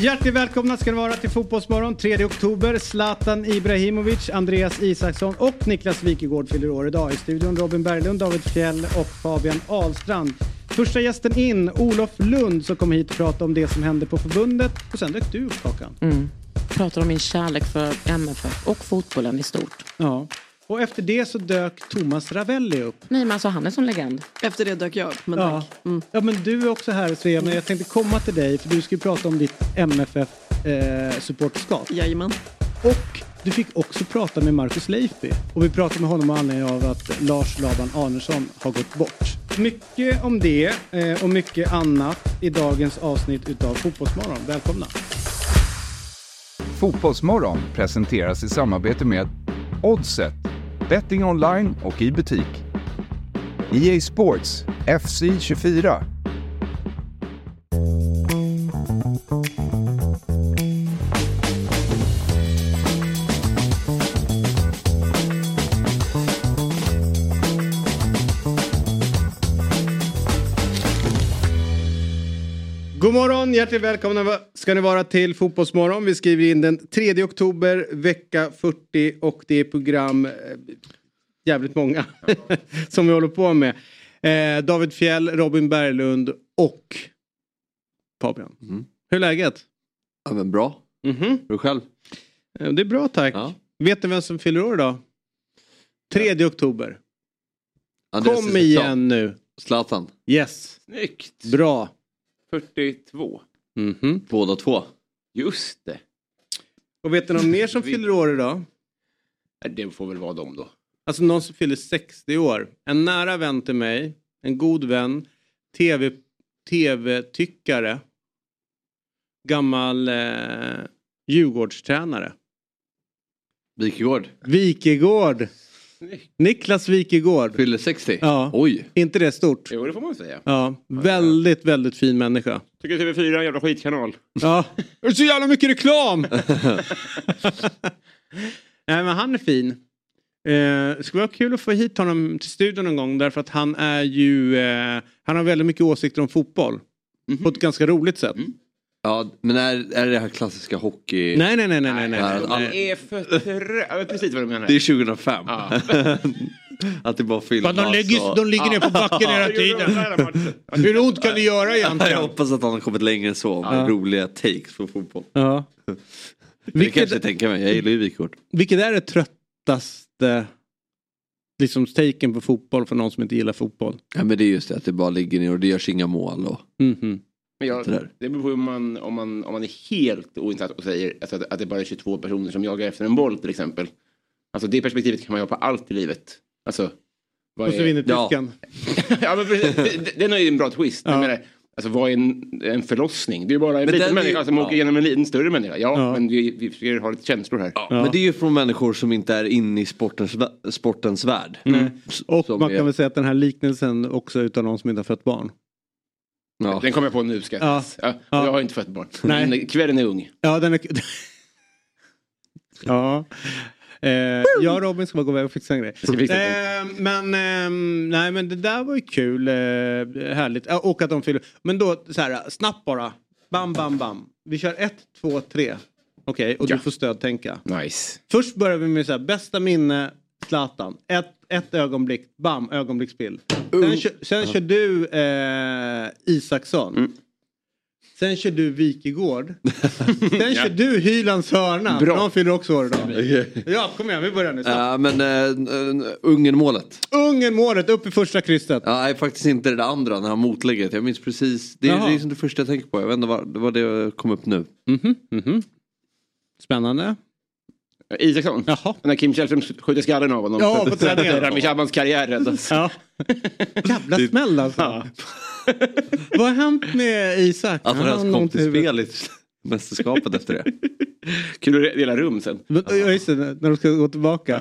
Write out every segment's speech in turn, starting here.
Hjärtligt välkomna ska ni vara till Fotbollsmorgon 3 oktober. Zlatan Ibrahimovic, Andreas Isaksson och Niklas Wikegård fyller år idag. I studion Robin Berglund, David Fjell och Fabian Ahlstrand. Första gästen in, Olof Lund, som kommer hit och prata om det som hände på förbundet. Och sen dök du upp, Kakan. Mm. Pratar om min kärlek för MFF och fotbollen i stort. Ja. Och efter det så dök Thomas Ravelli upp. Nej men alltså han är som legend. Efter det dök jag upp. Men Ja. tack. Mm. ja, men du är också här Svea, men jag tänkte komma till dig för du ska ju prata om ditt MFF-supporterskap. Jajamän. Och du fick också prata med Marcus Leifby. Och vi pratade med honom med anledning av att Lars Laban Arnesson har gått bort. Mycket om det eh, och mycket annat i dagens avsnitt utav Fotbollsmorgon. Välkomna! Fotbollsmorgon presenteras i samarbete med Oddset, betting online och i butik. EA Sports, FC 24. God morgon, hjärtligt välkomna ska ni vara till Fotbollsmorgon. Vi skriver in den 3 oktober, vecka 40 och det är program, eh, jävligt många, som vi håller på med. Eh, David Fjell, Robin Berglund och Fabian. Mm. Hur är läget? Ja men bra. Mhm. Du själv? Eh, Det är bra tack. Ja. Vet ni vem som fyller år idag? 3 oktober. Andreas Kom igen nu. Zlatan. Yes, Snyggt! bra. 42. Mhm. Båda två. Just det. Och vet ni någon mer som fyller år idag? Det får väl vara dem då. Alltså någon som fyller 60 år. En nära vän till mig, en god vän, tv, tv-tyckare, gammal eh, Djurgårdstränare. Wikegård. Wikegård! Snyggt. Niklas Wikegård. Fyller 60. Ja. Oj. inte det stort? Jo, det får man säga. Ja, väldigt, väldigt fin människa. Tycker TV4 är en jävla skitkanal. Ja, det är så jävla mycket reklam! Nej men han är fin. Eh, det skulle vara kul att få hit honom till studion någon gång därför att han är ju, eh, han har väldigt mycket åsikter om fotboll. På ett ganska roligt sätt. Ja men är, är det det här klassiska hockey... Nej, nej, nej, nej, nej. nej, Nej, han är för trö... Jag vet precis vad du menar. Det är 2005. Ja. att det bara filmas. de, lägger, och- de ligger ner på backen hela tiden. Hur ont kan det göra Jag egentligen? hoppas att han har kommit längre än så. Med Ja. roliga takes på fotboll. Ja. Det kanske jag Vilket, tänker mig. Jag gillar ju Wikegård. vilket är det tröttaste liksom, taken på fotboll för någon som inte gillar fotboll? Ja men det är just det att det bara ligger ner och det görs inga mål. Och... Mhm. Men jag, Det beror på om man, om man, om man är helt oinsatt och säger alltså, att, att det bara är 22 personer som jagar efter en boll till exempel. Alltså det perspektivet kan man ju ha på allt i livet. Alltså, vad Och så är- vinner Ja. tyskan. ja, men precis. Det- det- Den är ju en bra twist. Ja. Jag menar, alltså, vad är en, en förlossning? Det är ju bara en Men liten är ju- människa som ja. åker genom en liten större människa. Ja, Ja. men vi, vi försöker ha lite känslor här. Ja. Men det är ju från människor som inte är inne i sportens, sportens värld. Nej. Och Som man är- kan väl säga att den här liknelsen också är utav någon som inte har fött barn. Ja. Den kommer jag på nu ska jag Ja. ja. Ja. Jag har inte fött barn. Nej. Kvällen är ung. Ja, den är... ja. Eh, jag och Robin ska bara gå iväg och fixa en grej. Eh, men, ehm, nej, men det där var ju kul. Eh, härligt. Och att de fyller... Men då, så här, snabbt bara. Bam, bam, bam. Vi kör ett, två, tre. Okej, och Ja. du får stödtänka. Nice. Först börjar vi med så här, bästa minne, Zlatan. Ett, ett ögonblick, bam, ögonblicksbild. Sen, kör, sen kör du eh, Isaksson. Mm. Sen kör du Wikegård. Sen kör du Hylands hörna. Bra. Någon fyller också år idag. Ja, kom igen, vi börjar nu. Ja, men äh, Ungern-målet. Ungen målet, upp i första krysset. Ja, nej, faktiskt inte det där andra när han motlägget. Jag minns precis. Det det är som det första jag tänker på. Jag vet inte vad det var det kom upp nu. Mhm, mhm. Spännande. Isaksson. Jaha. När Kim Källström skjuter skallen av honom. Ja, på träningen. Rami Shabans karriär räddas. Ja. Jävla smäll alltså. Ja. Vad har hänt med Isak? Att han kom i till spel i mästerskapet efter det. Kul att dela rum sen. Ja just det, när de ska gå tillbaka.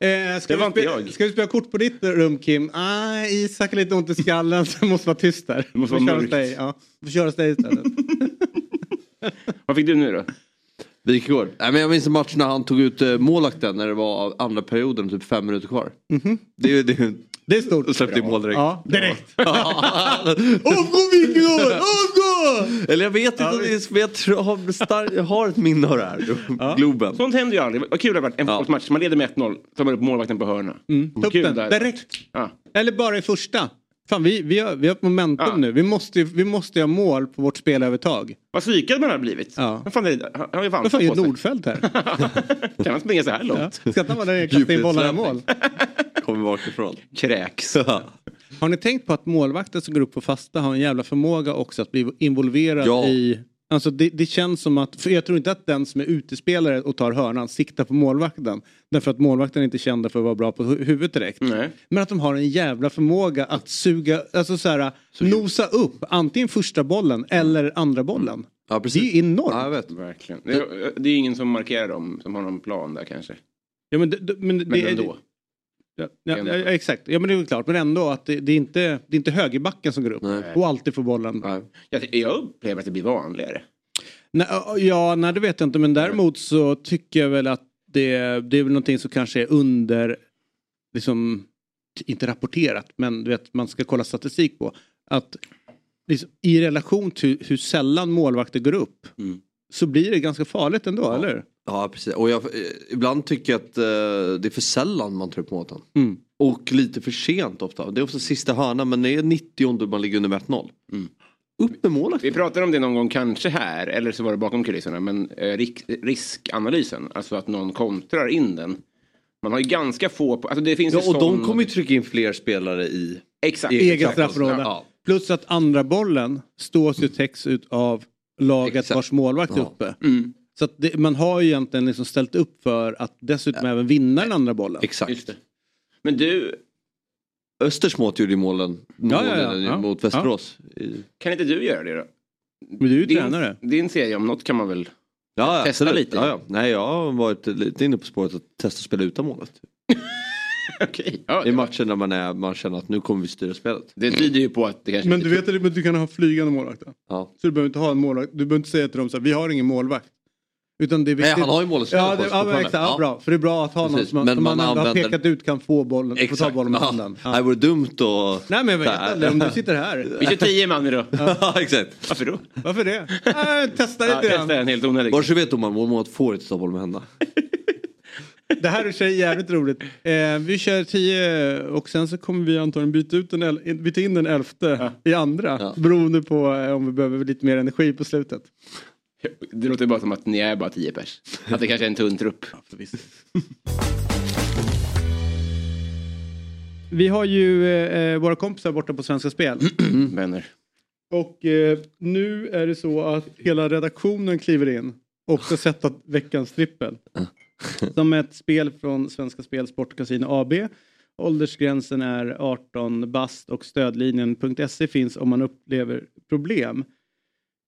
Eh, ska, Det var vi inte spela, jag. ska vi spela kort på ditt rum Kim? Ah, Isak har lite ont i skallen så det måste vara tyst där. Det måste Vi vara mörkt. dig. Ja, vi får köra hos dig istället. Vad fick du nu då? Wikegård. Nej, men jag minns en match när han tog ut eh, målvakten när det var andra perioden, typ fem minuter kvar. Det är ju det ju- Det är stort. och släppte in mål direkt. Ja, direkt. Avgå Wikegård! Avgå! Eller jag vet inte, om det är- men jag, tror, jag, har star- jag har ett minne av det här. Globen. Sånt händer ju aldrig. Vad kul det har varit. En fotbollsmatch, man leder med 1-0. Tar man upp målvakten på hörna. Mm. Kul där. direkt. Ja. Eller bara i första. Fan, vi, vi, har, vi har ett momentum Ja. nu. Vi måste, vi måste ha mål på vårt spelövertag. Vad psykad man har blivit. Ja. Vad fan är det? Han har ju Vad vantat fan sig. Nordfeldt här? Kan han springa så här Ja. långt? Ska inte han vara där och kasta in bollarna i mål? Kommer bakifrån. Kräks. Har ni tänkt på att målvakten som går upp på fasta har en jävla förmåga också att bli involverad Ja. i... Alltså det, det känns som att, för jag tror inte att den som är utespelare och tar hörnan siktar på målvakten. Därför att målvakten är inte kända för att vara bra på hu- huvudet direkt. Nej. Men att de har en jävla förmåga att suga, alltså så här, nosa upp antingen första bollen eller andra bollen. Ja, Det precis. är enormt. Ja, jag vet. Verkligen. Det är, det är ingen som markerar dem, som har någon plan där kanske. Ja, men det, det, men det, Men ändå. Ja, ja, ja, exakt, ja men det är väl klart. Men ändå att det, det, är, inte, det är inte högerbacken som går upp Nej. och alltid får bollen. Nej. Jag, jag upplever att det blir vanligare. Nej, ja, nej det vet jag inte men däremot så tycker jag väl att det, det är väl någonting som kanske är under, liksom, inte rapporterat men du vet man ska kolla statistik på. Att liksom, i relation till hur sällan målvakter går upp Mm. så blir det ganska farligt ändå, eller? Ja, precis. Och jag, eh, ibland tycker jag att eh, det är för sällan man tar upp måten. Mm. Och lite för sent ofta. Det är ofta sista hörnan men det är 90 och man ligger under med 1-0. Upp med målet. Vi pratade om det någon gång kanske här, eller så var det bakom kulisserna, men eh, riskanalysen, alltså att någon kontrar in den. Man har ju ganska få, på, alltså det finns Ja, och de sån- kommer ju trycka in fler spelare i... Exakt. Exakt. straffområde. Ja. Plus att andra bollen stås ju täcks ut av laget Exakt. vars målvakt är Ja. uppe. Mm, Så att det, man har ju egentligen liksom ställt upp för att dessutom även vinna den andra bollen. Exakt. just det. Men du, Östersmåt gjorde ju målen, Ja, ja, ja. målen Ja. mot Västerås. Kan inte du göra det då? Men du är ju din, tränare. Din serie om något kan man väl... Ja, ja, Testa absolut. lite. Ja, ja. Nej, jag har varit lite inne på spåret att testa att spela utan målet. Okej. Ja, I matcher när man, är, man känner att nu kommer vi styra spelet. det tyder ju på att det kanske... Men du vet att du kan ha flygande målvakter. Ja. Så du behöver inte ha en målvakt. Du behöver inte säga till dem så här, vi har ingen målvakt. Utan det är Nej, viktigt. han har ju målet Ja, det, ja, exakt, ja, bra. För det är bra att ha någon Precis. som, Men som man, man ändå har pekat ut kan få bollen, få ta bollen med Ja. handen. Det Ja. vore dumt att... Nej men jag vet aldrig om du sitter här. Vi kör tio man idag. Ja, exakt. Varför då? Varför det? Äh, testa Ja, lite testa grann. en helt onödig. Vare sig vet om man målet får inte ta bollen med händerna. Det här är sig jävligt roligt. Eh, vi kör 10 och sen så kommer vi antagligen byta, ut den, el- byta in den elfte i andra. Ja. Beroende på eh, om vi behöver lite mer energi på slutet. Det låter bara som att ni är bara tio pers. Att det kanske är en tunn trupp. Vi har ju eh, våra kompisar borta på Svenska Spel. Vänner. Och eh, nu är det så att hela redaktionen kliver in och ska sätta veckans trippel. Som ett spel från Svenska Spel Sportcasino AB. Åldersgränsen är 18 bast och stödlinjen.se finns om man upplever problem.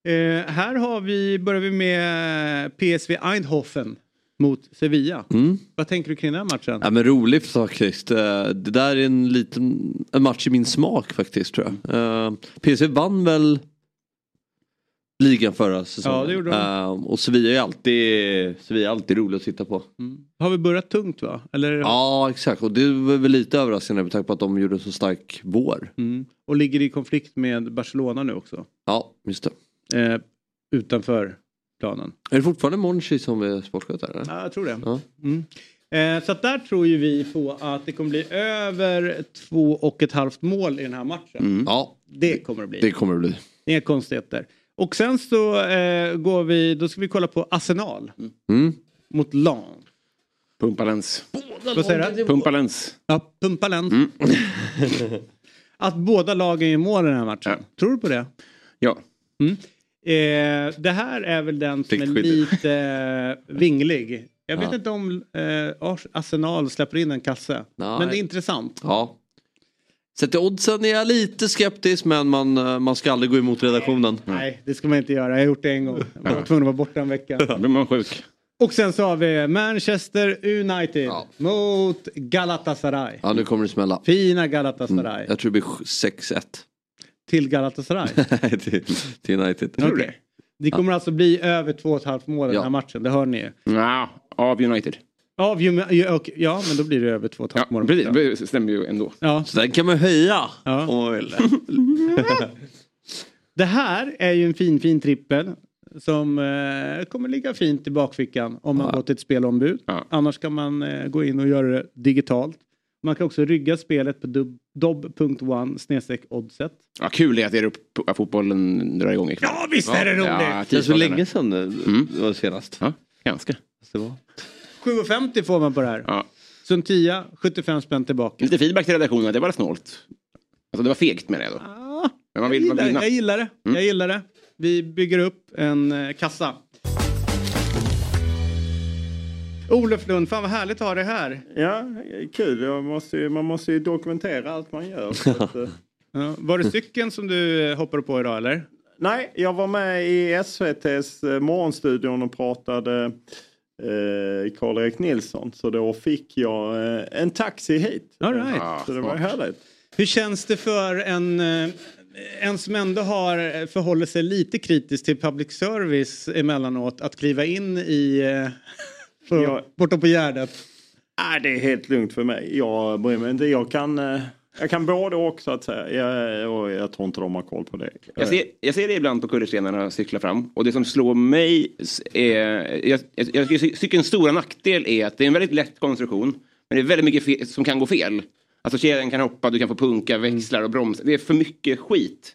Eh, här har vi, börjar vi med PSV Eindhoven mot Sevilla. Mm. Vad tänker du kring den matchen? Ja, men roligt faktiskt. Eh, Det där är en liten en match i min smak faktiskt tror jag. Eh, PSV vann väl ligan förra säsongen. Ja, det gjorde de. Eh, Och Sevilla är alltid, Sevilla är alltid roligt att titta på. Mm. Har vi börjat tungt va? Eller? Ja exakt och det var väl lite överraskande med tanke på att de gjorde en så stark vår. Mm. Och ligger i konflikt med Barcelona nu också. Ja just det. Eh, utanför planen. Är det fortfarande Monchi som är eller? Ja, jag tror det. Ja. Mm. Eh, så där tror ju vi på att det kommer bli över två och ett halvt mål i den här matchen. Ja Det kommer det bli. det kommer det bli. Inga konstigheter. Och sen så eh, går vi, då ska vi kolla på Arsenal Mm. mot Lan. Pumpalens. Vad säger du? Pumpalens. Ja, Pumpalens. att båda lagen gör mål i den här matchen. Ja. Tror du på det? Ja. Eh, det här är väl den som är lite eh, vinglig. Jag vet Ja. inte om eh, Ars- Arsenal släpper in en kasse. Nej. Men det är intressant. Ja. Sett till oddsen är jag lite skeptisk men man, eh, man ska aldrig gå emot redaktionen. Nej, det ska man inte göra. Jag har gjort det en gång. Jag var tvungen att vara borta en vecka. Då blir man sjuk. Och sen så har vi Manchester United Ja. mot Galatasaray. Ja nu kommer det smälla. Fina Galatasaray. Jag tror det blir 6-1. Till Galatasaray. till, till United. Tror du. Det kommer alltså bli över två och ett halvt mål i den Ja. här matchen. Det hör ni ju. Ja, av United. Av, ja, men då blir det över två och ett Ja, halvt mål. precis. Det stämmer ju ändå. Ja. Så den kan man höja Ja. om man vill. Det här är ju en fin fin trippel som eh, kommer ligga fint i bakfickan om man går till ett spelombud. Ja. Annars kan man eh, gå in och göra det digitalt. Man kan också rygga spelet på dob.one snedstreck oddset. Ja, kul är att Europa-fotbollen drar igång ikväll. Ja visst är det roligt! Ja, Det är så länge sedan det var senast. Ja, ganska. Det var. 7,50 får man på det här. Ja. Så en 10, 75 spänn tillbaka. Lite feedback till redaktionen, det var snålt. Alltså det var fegt med det då. Ah, Men man jag, vill, man gillar, vill jag gillar det. Mm. Jag gillar det. Vi bygger upp en eh, kassa. Olof Lund, fan vad härligt att ha dig här. Ja, kul. Jag måste, ju- man måste ju dokumentera allt man gör. Att, eh, Ja, var det cykeln som du eh, hoppade på idag eller? nej, jag var med i SVTs eh, morgonstudion och pratade eh, Karl-Erik Nilsson. Så då fick jag eh, en taxi hit. All right. Så det var härligt. Hur känns det för en, eh, en som ändå har förhållit sig lite kritiskt till public service emellanåt att kliva in i eh, på, Ja. borta på Gärdet? Nej, det är helt lugnt för mig. Jag bryr mig inte. Jag kan, eh, jag kan både och så att säga. Jag, och jag tror inte de har koll på det. Jag ser, jag ser det ibland på kullerstenarna cykla fram och det som slår mig är... Jag, jag, jag tycker cykelns stora nackdel är att det är en väldigt lätt konstruktion men det är väldigt mycket som kan gå fel. Alltså kedjan kan hoppa, du kan få punka, växlar och bromsa. Det är för mycket skit.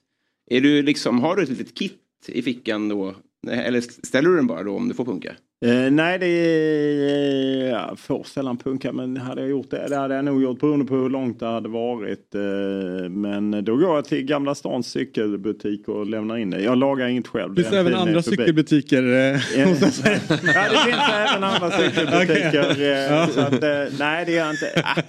Är du liksom, har du ett litet kit i fickan då? Eller ställer du den bara då om du får punka? Eh, nej, det är... Jag får sällan punka, men hade jag gjort det, det hade jag nog gjort beroende på hur långt det hade varit. Eh, men då går jag till Gamla Stans cykelbutik och lämnar in det. Jag lagar inget själv. Finns det även andra förbi. cykelbutiker? eh, Ja, ja, det finns även andra cykelbutiker. eh, så att, eh, nej, det gör jag inte. Ah,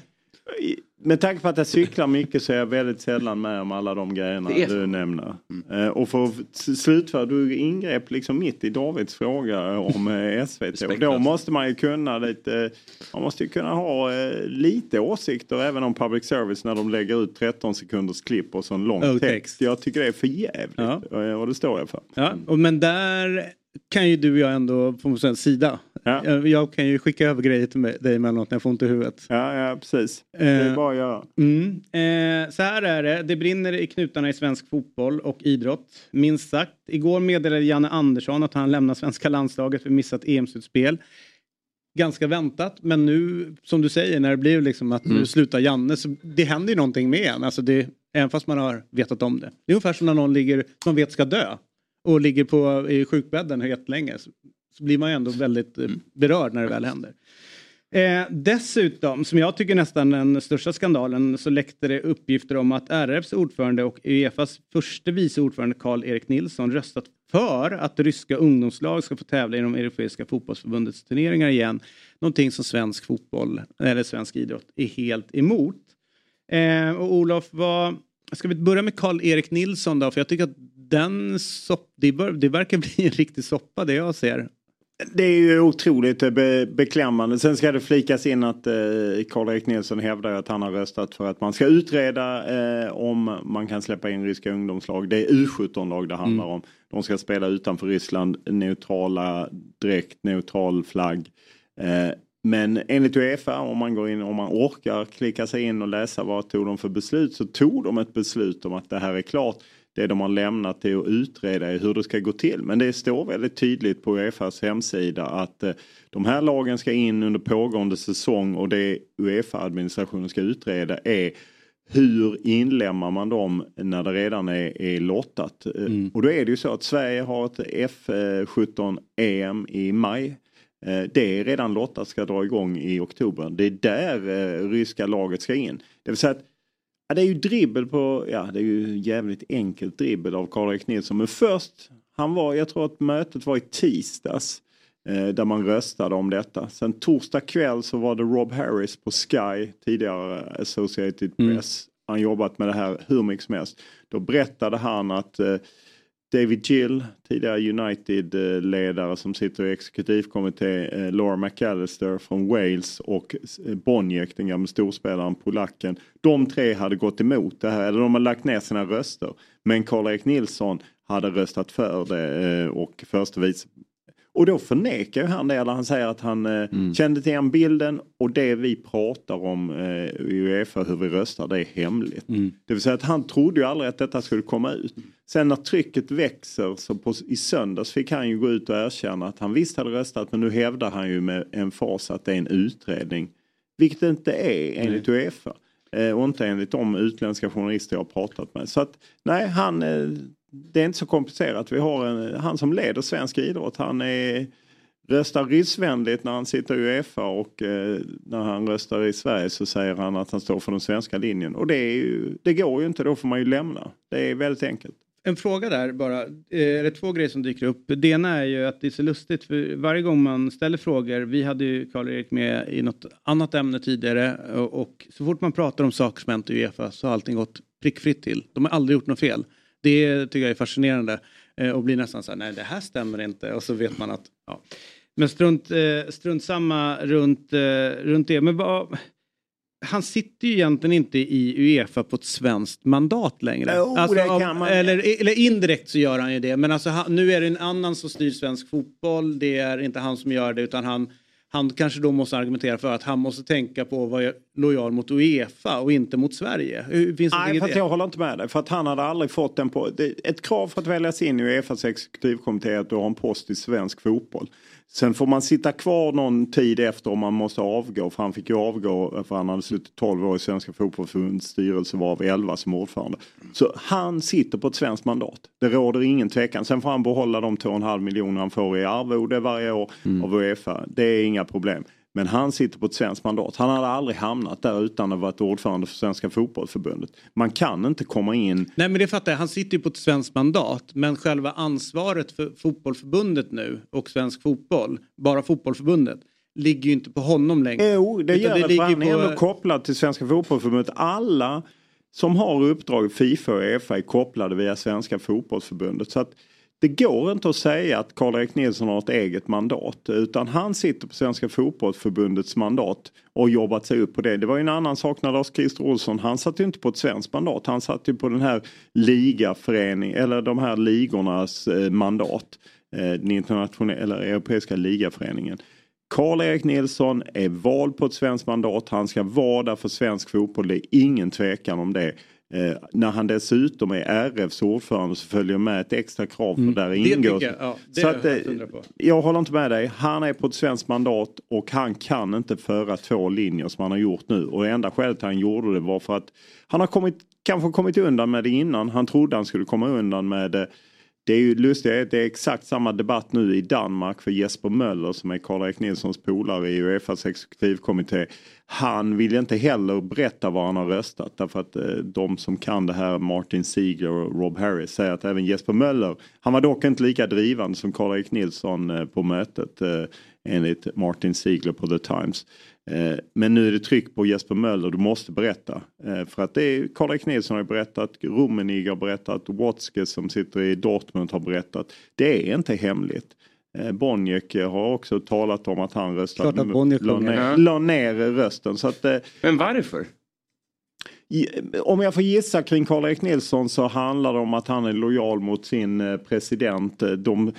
Med tanke på att jag cyklar mycket så är jag väldigt sällan med om alla de grejerna du nämner. Eh, Och för att slutföra, du ingrep liksom mitt i Davids fråga om eh, SVT. Och då måste man ju kunna lite, man måste ju kunna ha eh, lite åsikter även om public service när de lägger ut 13 sekunders klipp och så en lång Oh, text. Jag tycker det är för jävligt. Ja. Och det står jag för. Ja, och men där kan ju du och jag ändå få en sida. Ja. Jag, kan ju skicka över grejer till dig emellanåt när jag får ont i huvudet. Ja, ja precis. Det är Eh, bara att göra. Mm. Eh, så här är det, det brinner i knutarna i svensk fotboll och idrott. Minst sagt. Igår meddelade Janne Andersson att han lämnar svenska landslaget för missat EM-slutspel. Ganska väntat, men nu som du säger när det blir liksom att nu slutar Janne så det händer ju någonting med en. Alltså det, även fast man har vetat om det. Det är ungefär som när någon ligger, som man vet ska dö och ligger på, i sjukbädden jättelänge. Så, blir man ju ändå väldigt eh, berörd när det väl händer. Eh, dessutom, som jag tycker nästan den största skandalen, så läckte det uppgifter om att RFs ordförande och Uefas förste vice ordförande Karl-Erik Nilsson röstat för att ryska ungdomslag ska få tävla i de europeiska fotbollsförbundets turneringar igen. Någonting som svensk fotboll, eller svensk idrott, är helt emot. Eh, och Olof, vad, ska vi börja med Karl-Erik Nilsson då? För jag tycker att den sopp, det, bör, det verkar bli en riktig soppa det jag ser. Det är ju otroligt eh, be beklämmande. Sen ska det flikas in att eh, Karl-Erik Nilsson hävdar att han har röstat för att man ska utreda eh, om man kan släppa in ryska ungdomslag. Det är U17-lag det handlar om. De ska spela utanför Ryssland, neutrala direkt, neutral flagg. Eh, men enligt Uefa, om man går in om man orkar klicka sig in och läsa vad tog de för beslut så tog de ett beslut om att det här är klart. Det de har lämnat till att utreda är hur det ska gå till. Men det står väldigt tydligt på Uefas hemsida att eh, de här lagen ska in under pågående säsong och det Uefa-administrationen ska utreda är hur inlemmar man dem när det redan är, är lottat? Eh, Och då är det ju så att Sverige har ett F17-EM i maj. Eh, Det är redan lottat, ska dra igång i oktober. Det är där ryska laget ska in. Det vill säga att Ja, det är ju dribbel på, ja det är ju jävligt enkelt dribbel av Karl-Erik Nilsson. Men först, han var, jag tror att mötet var i tisdags. Eh, där man röstade om detta. Sen torsdag kväll så var det Rob Harris på Sky, tidigare Associated Press. Han jobbat med det här hur mycket som helst. Då berättade han att eh, David Gill, tidigare United-ledare som sitter i exekutivkommitté, eh, Laura McAllister från Wales och eh, Boniek, den gamla storspelaren, polacken. De tre hade gått emot det här, eller de har lagt ner sina röster. Men Karl-Erik Nilsson hade röstat för det eh, och förste vice och då förnekar ju han det, eller han säger att han eh, Mm. kände till den bilden och det vi pratar om eh, i Uefa, hur vi röstar, det är hemligt. Mm. Det vill säga att han trodde ju aldrig att detta skulle komma ut. Sen när trycket växer så på, i söndags fick han ju gå ut och erkänna att han visst hade röstat men nu hävdar han ju med en fas att det är en utredning. Vilket det inte är enligt Uefa. Eh, och inte enligt de utländska journalister jag har pratat med. Så att nej, han, eh, det är inte så komplicerat. Vi har en, han som leder svensk idrott. Han är, röstar ryssvänligt när han sitter i Uefa och eh, när han röstar i Sverige så säger han att han står för den svenska linjen. Och det, är ju, det går ju inte, då får man ju lämna. Det är väldigt enkelt. En fråga där bara. Eh, Det är två grejer som dyker upp. Det ena är ju att det är så lustigt för varje gång man ställer frågor. Vi hade ju Karl-Erik med i något annat ämne tidigare och, och så fort man pratar om saker som hänt i Uefa så har allting gått prickfritt till. De har aldrig gjort något fel. Det tycker jag är fascinerande eh, och blir nästan så här, nej det här stämmer inte och så vet man att, ja. Men strunt, eh, strunt samma runt, eh, runt det. Men vad, han sitter ju egentligen inte i Uefa på ett svenskt mandat längre. Alltså, det kan man- eller, eller indirekt så gör han ju det. Men alltså, han, nu är det en annan som styr svensk fotboll. Det är inte han som gör det utan han, han kanske då måste argumentera för att han måste tänka på att vara lojal mot Uefa och inte mot Sverige. Finns det Nej, fast jag håller inte med dig. För att han hade aldrig fått den på... Ett krav för att väljas in i Uefas exekutivkommitté är att du har en post i svensk fotboll. Sen får man sitta kvar någon tid efter om man måste avgå. För han fick ju avgå för han hade suttit 12 år i Svenska fotbollförbundets styrelse varav 11 som ordförande. Så han sitter på ett svenskt mandat. Det råder ingen tvekan. Sen får han behålla de 2,5 miljoner han får i arvode varje år av Uefa. Det är inga problem. Men han sitter på ett svenskt mandat. Han hade aldrig hamnat där utan att varit ordförande för Svenska fotbollförbundet. Man kan inte komma in Nej men det fattar jag, han sitter ju på ett svenskt mandat. Men själva ansvaret för fotbollförbundet nu och svensk fotboll, bara fotbollförbundet, ligger ju inte på honom längre. Jo, det gör det. För ligger han är på- ändå kopplad till Svenska fotbollförbundet. Alla som har uppdrag Fifa och Uefa är kopplade via Svenska fotbollsförbundet. Så att det går inte att säga att Karl-Erik Nilsson har ett eget mandat. Utan han sitter på Svenska fotbollsförbundets mandat och jobbat sig upp på det. Det var ju en annan sak när Lars-Christer Olsson, han satt ju inte på ett svenskt mandat. Han satt ju på den här ligaförening eller de här ligornas eh, mandat. Eh, den internationella, eller europeiska ligaföreningen. Karl-Erik Nilsson är vald på ett svenskt mandat. Han ska vara där för svensk fotboll. Det är ingen tvekan om det. Eh, när han dessutom är RFs ordförande så följer med ett extra krav för där Mm. Det ingår. jag, ja, så att, jag eh, på. jag håller inte med dig. Han är på ett svenskt mandat och han kan inte föra två linjer som han har gjort nu. Och det enda skälet han gjorde det var för att han har kommit, kanske kommit undan med det innan. Han trodde han skulle komma undan med det. Det är ju lustigt, det är exakt samma debatt nu i Danmark för Jesper Möller som är Karl-Erik Nilssons polare i Uefas exekutivkommitté. Han vill inte heller berätta vad han har röstat därför att eh, de som kan det här, Martin Ziegler och Rob Harris, säger att även Jesper Möller, han var dock inte lika drivande som Karl-Erik Nilsson eh, på mötet eh, enligt Martin Ziegler på The Times. Eh, Men nu är det tryck på Jesper Möller, du måste berätta. Eh, För att det är Karl-Erik Nilsson har berättat, Rummenigge har berättat, Watzke som sitter i Dortmund har berättat. Det är inte hemligt. Eh, Boniek har också talat om att han röstade, Klart att Boniek la, ner, la ner rösten. Så att, Men varför? om jag får gissa kring Karl-Erik Nilsson så handlar det om att han är lojal mot sin president. De,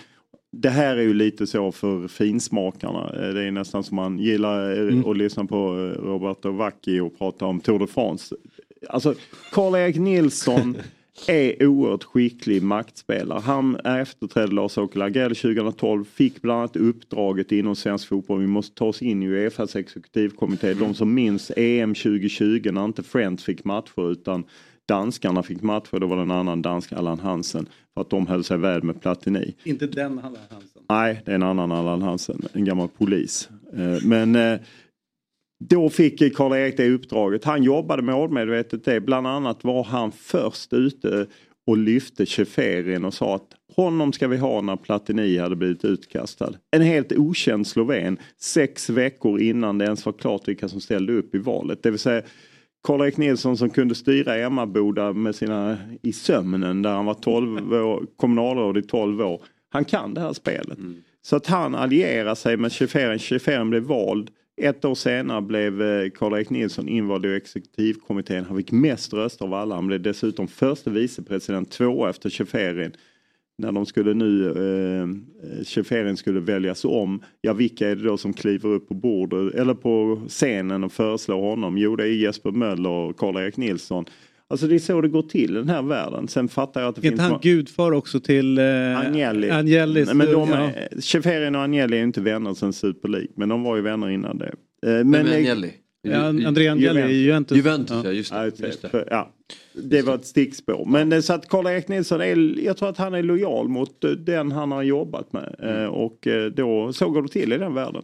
det här är ju lite så för finsmakarna. Eh, Det är nästan som man gillar eh, Mm. att lyssna på eh, Roberto Vacchi och prata om Tour de France. Alltså Karl-Erik Nilsson är oerhört skicklig maktspelare. Han efterträdde Lars-Åke Lagrell 2012, fick bland annat uppdraget inom svensk fotboll. Vi måste ta oss in i Uefas exekutivkommitté. De som minns EM 2020 när inte Friends fick matcher utan danskarna fick matcher. Då var det en annan dansk, Allan Hansen, för att de höll sig väl med Platini. Inte den är Hansen. Nej, det är en annan Allan Hansen, en gammal polis. Eh, Men eh, då fick Karl-Erik det uppdraget. Han jobbade målmedvetet det. Bland annat var han först ute och lyfte Cheferin och sa att honom ska vi ha när Platini hade blivit utkastad. En helt okänd sloven sex veckor innan det ens var klart vilka som ställde upp i valet. Det vill säga Karl-Erik Nilsson som kunde styra Emmaboda med sina i sömnen där han var 12 år, kommunalråd i 12 år. Han kan det här spelet. Så att han allierar sig med Cheferin. Cheferin blev vald. Ett år senare blev eh, Karl-Erik Nilsson invald i exekutivkommittén. Han fick mest röster av alla. Han blev dessutom förste vicepresident två efter Cheferin. När de skulle nu, eh, skulle väljas om. Ja, vilka är det då som kliver upp på bordet eller på scenen och föreslår honom? Jo, det är Jesper Möller och Karl-Erik Nilsson. Alltså det är så det går till i den här världen. Sen fattar jag att det Är finns... inte han gudfar också till eh, Agnelli. Agnellis? Nej, men de, ja. är- Schäferin och Agnelli är ju inte vänner sen Super League. Men de var ju vänner innan det. Eh, Men, Men, Agnelli. Ja, André Agnelli är Juventus. Juventus, ja, Ja. just det. Just det. för- ja, det var ett stickspår. Men eh, så att Karl-Erik Nilsson är, jag tror att han är lojal mot eh, den han har jobbat med. Eh, Och eh, då, så går det till i den världen.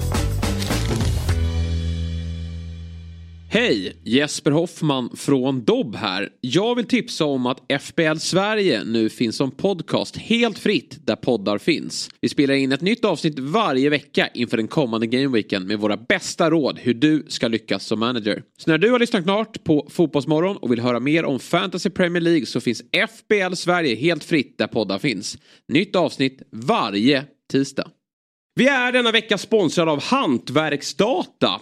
Hej! Jesper Hoffman från Dobb här. Jag vill tipsa om att FBL Sverige nu finns som podcast helt fritt där poddar finns. Vi spelar in ett nytt avsnitt varje vecka inför den kommande gameweeken med våra bästa råd hur du ska lyckas som manager. Så när du har lyssnat klart på Fotbollsmorgon och vill höra mer om Fantasy Premier League så finns FBL Sverige helt fritt där poddar finns. Nytt avsnitt varje tisdag. Vi är denna vecka sponsrade av Hantverksdata.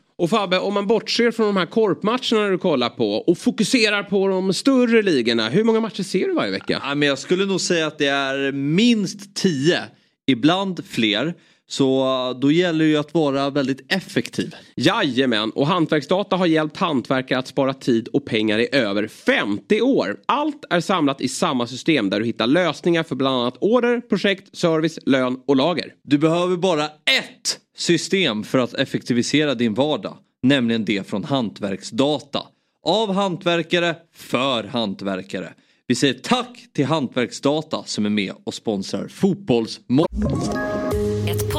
Och Fabbe, om man bortser från de här korpmatcherna du kollar på och fokuserar på de större ligorna. Hur många matcher ser du varje vecka? Ja, men jag skulle nog säga att det är minst tio, ibland fler. Så uh, då gäller det ju att vara väldigt effektiv. Jajamän, och Hantverksdata har hjälpt hantverkare att spara tid och pengar i över 50 år. Allt är samlat i samma system där du hittar lösningar för bland annat order, projekt, service, lön och lager. Du behöver bara ett system för att effektivisera din vardag. Nämligen det från Hantverksdata. Av hantverkare, för hantverkare. Vi säger tack till Hantverksdata som är med och sponsrar Fotbollsmorgon.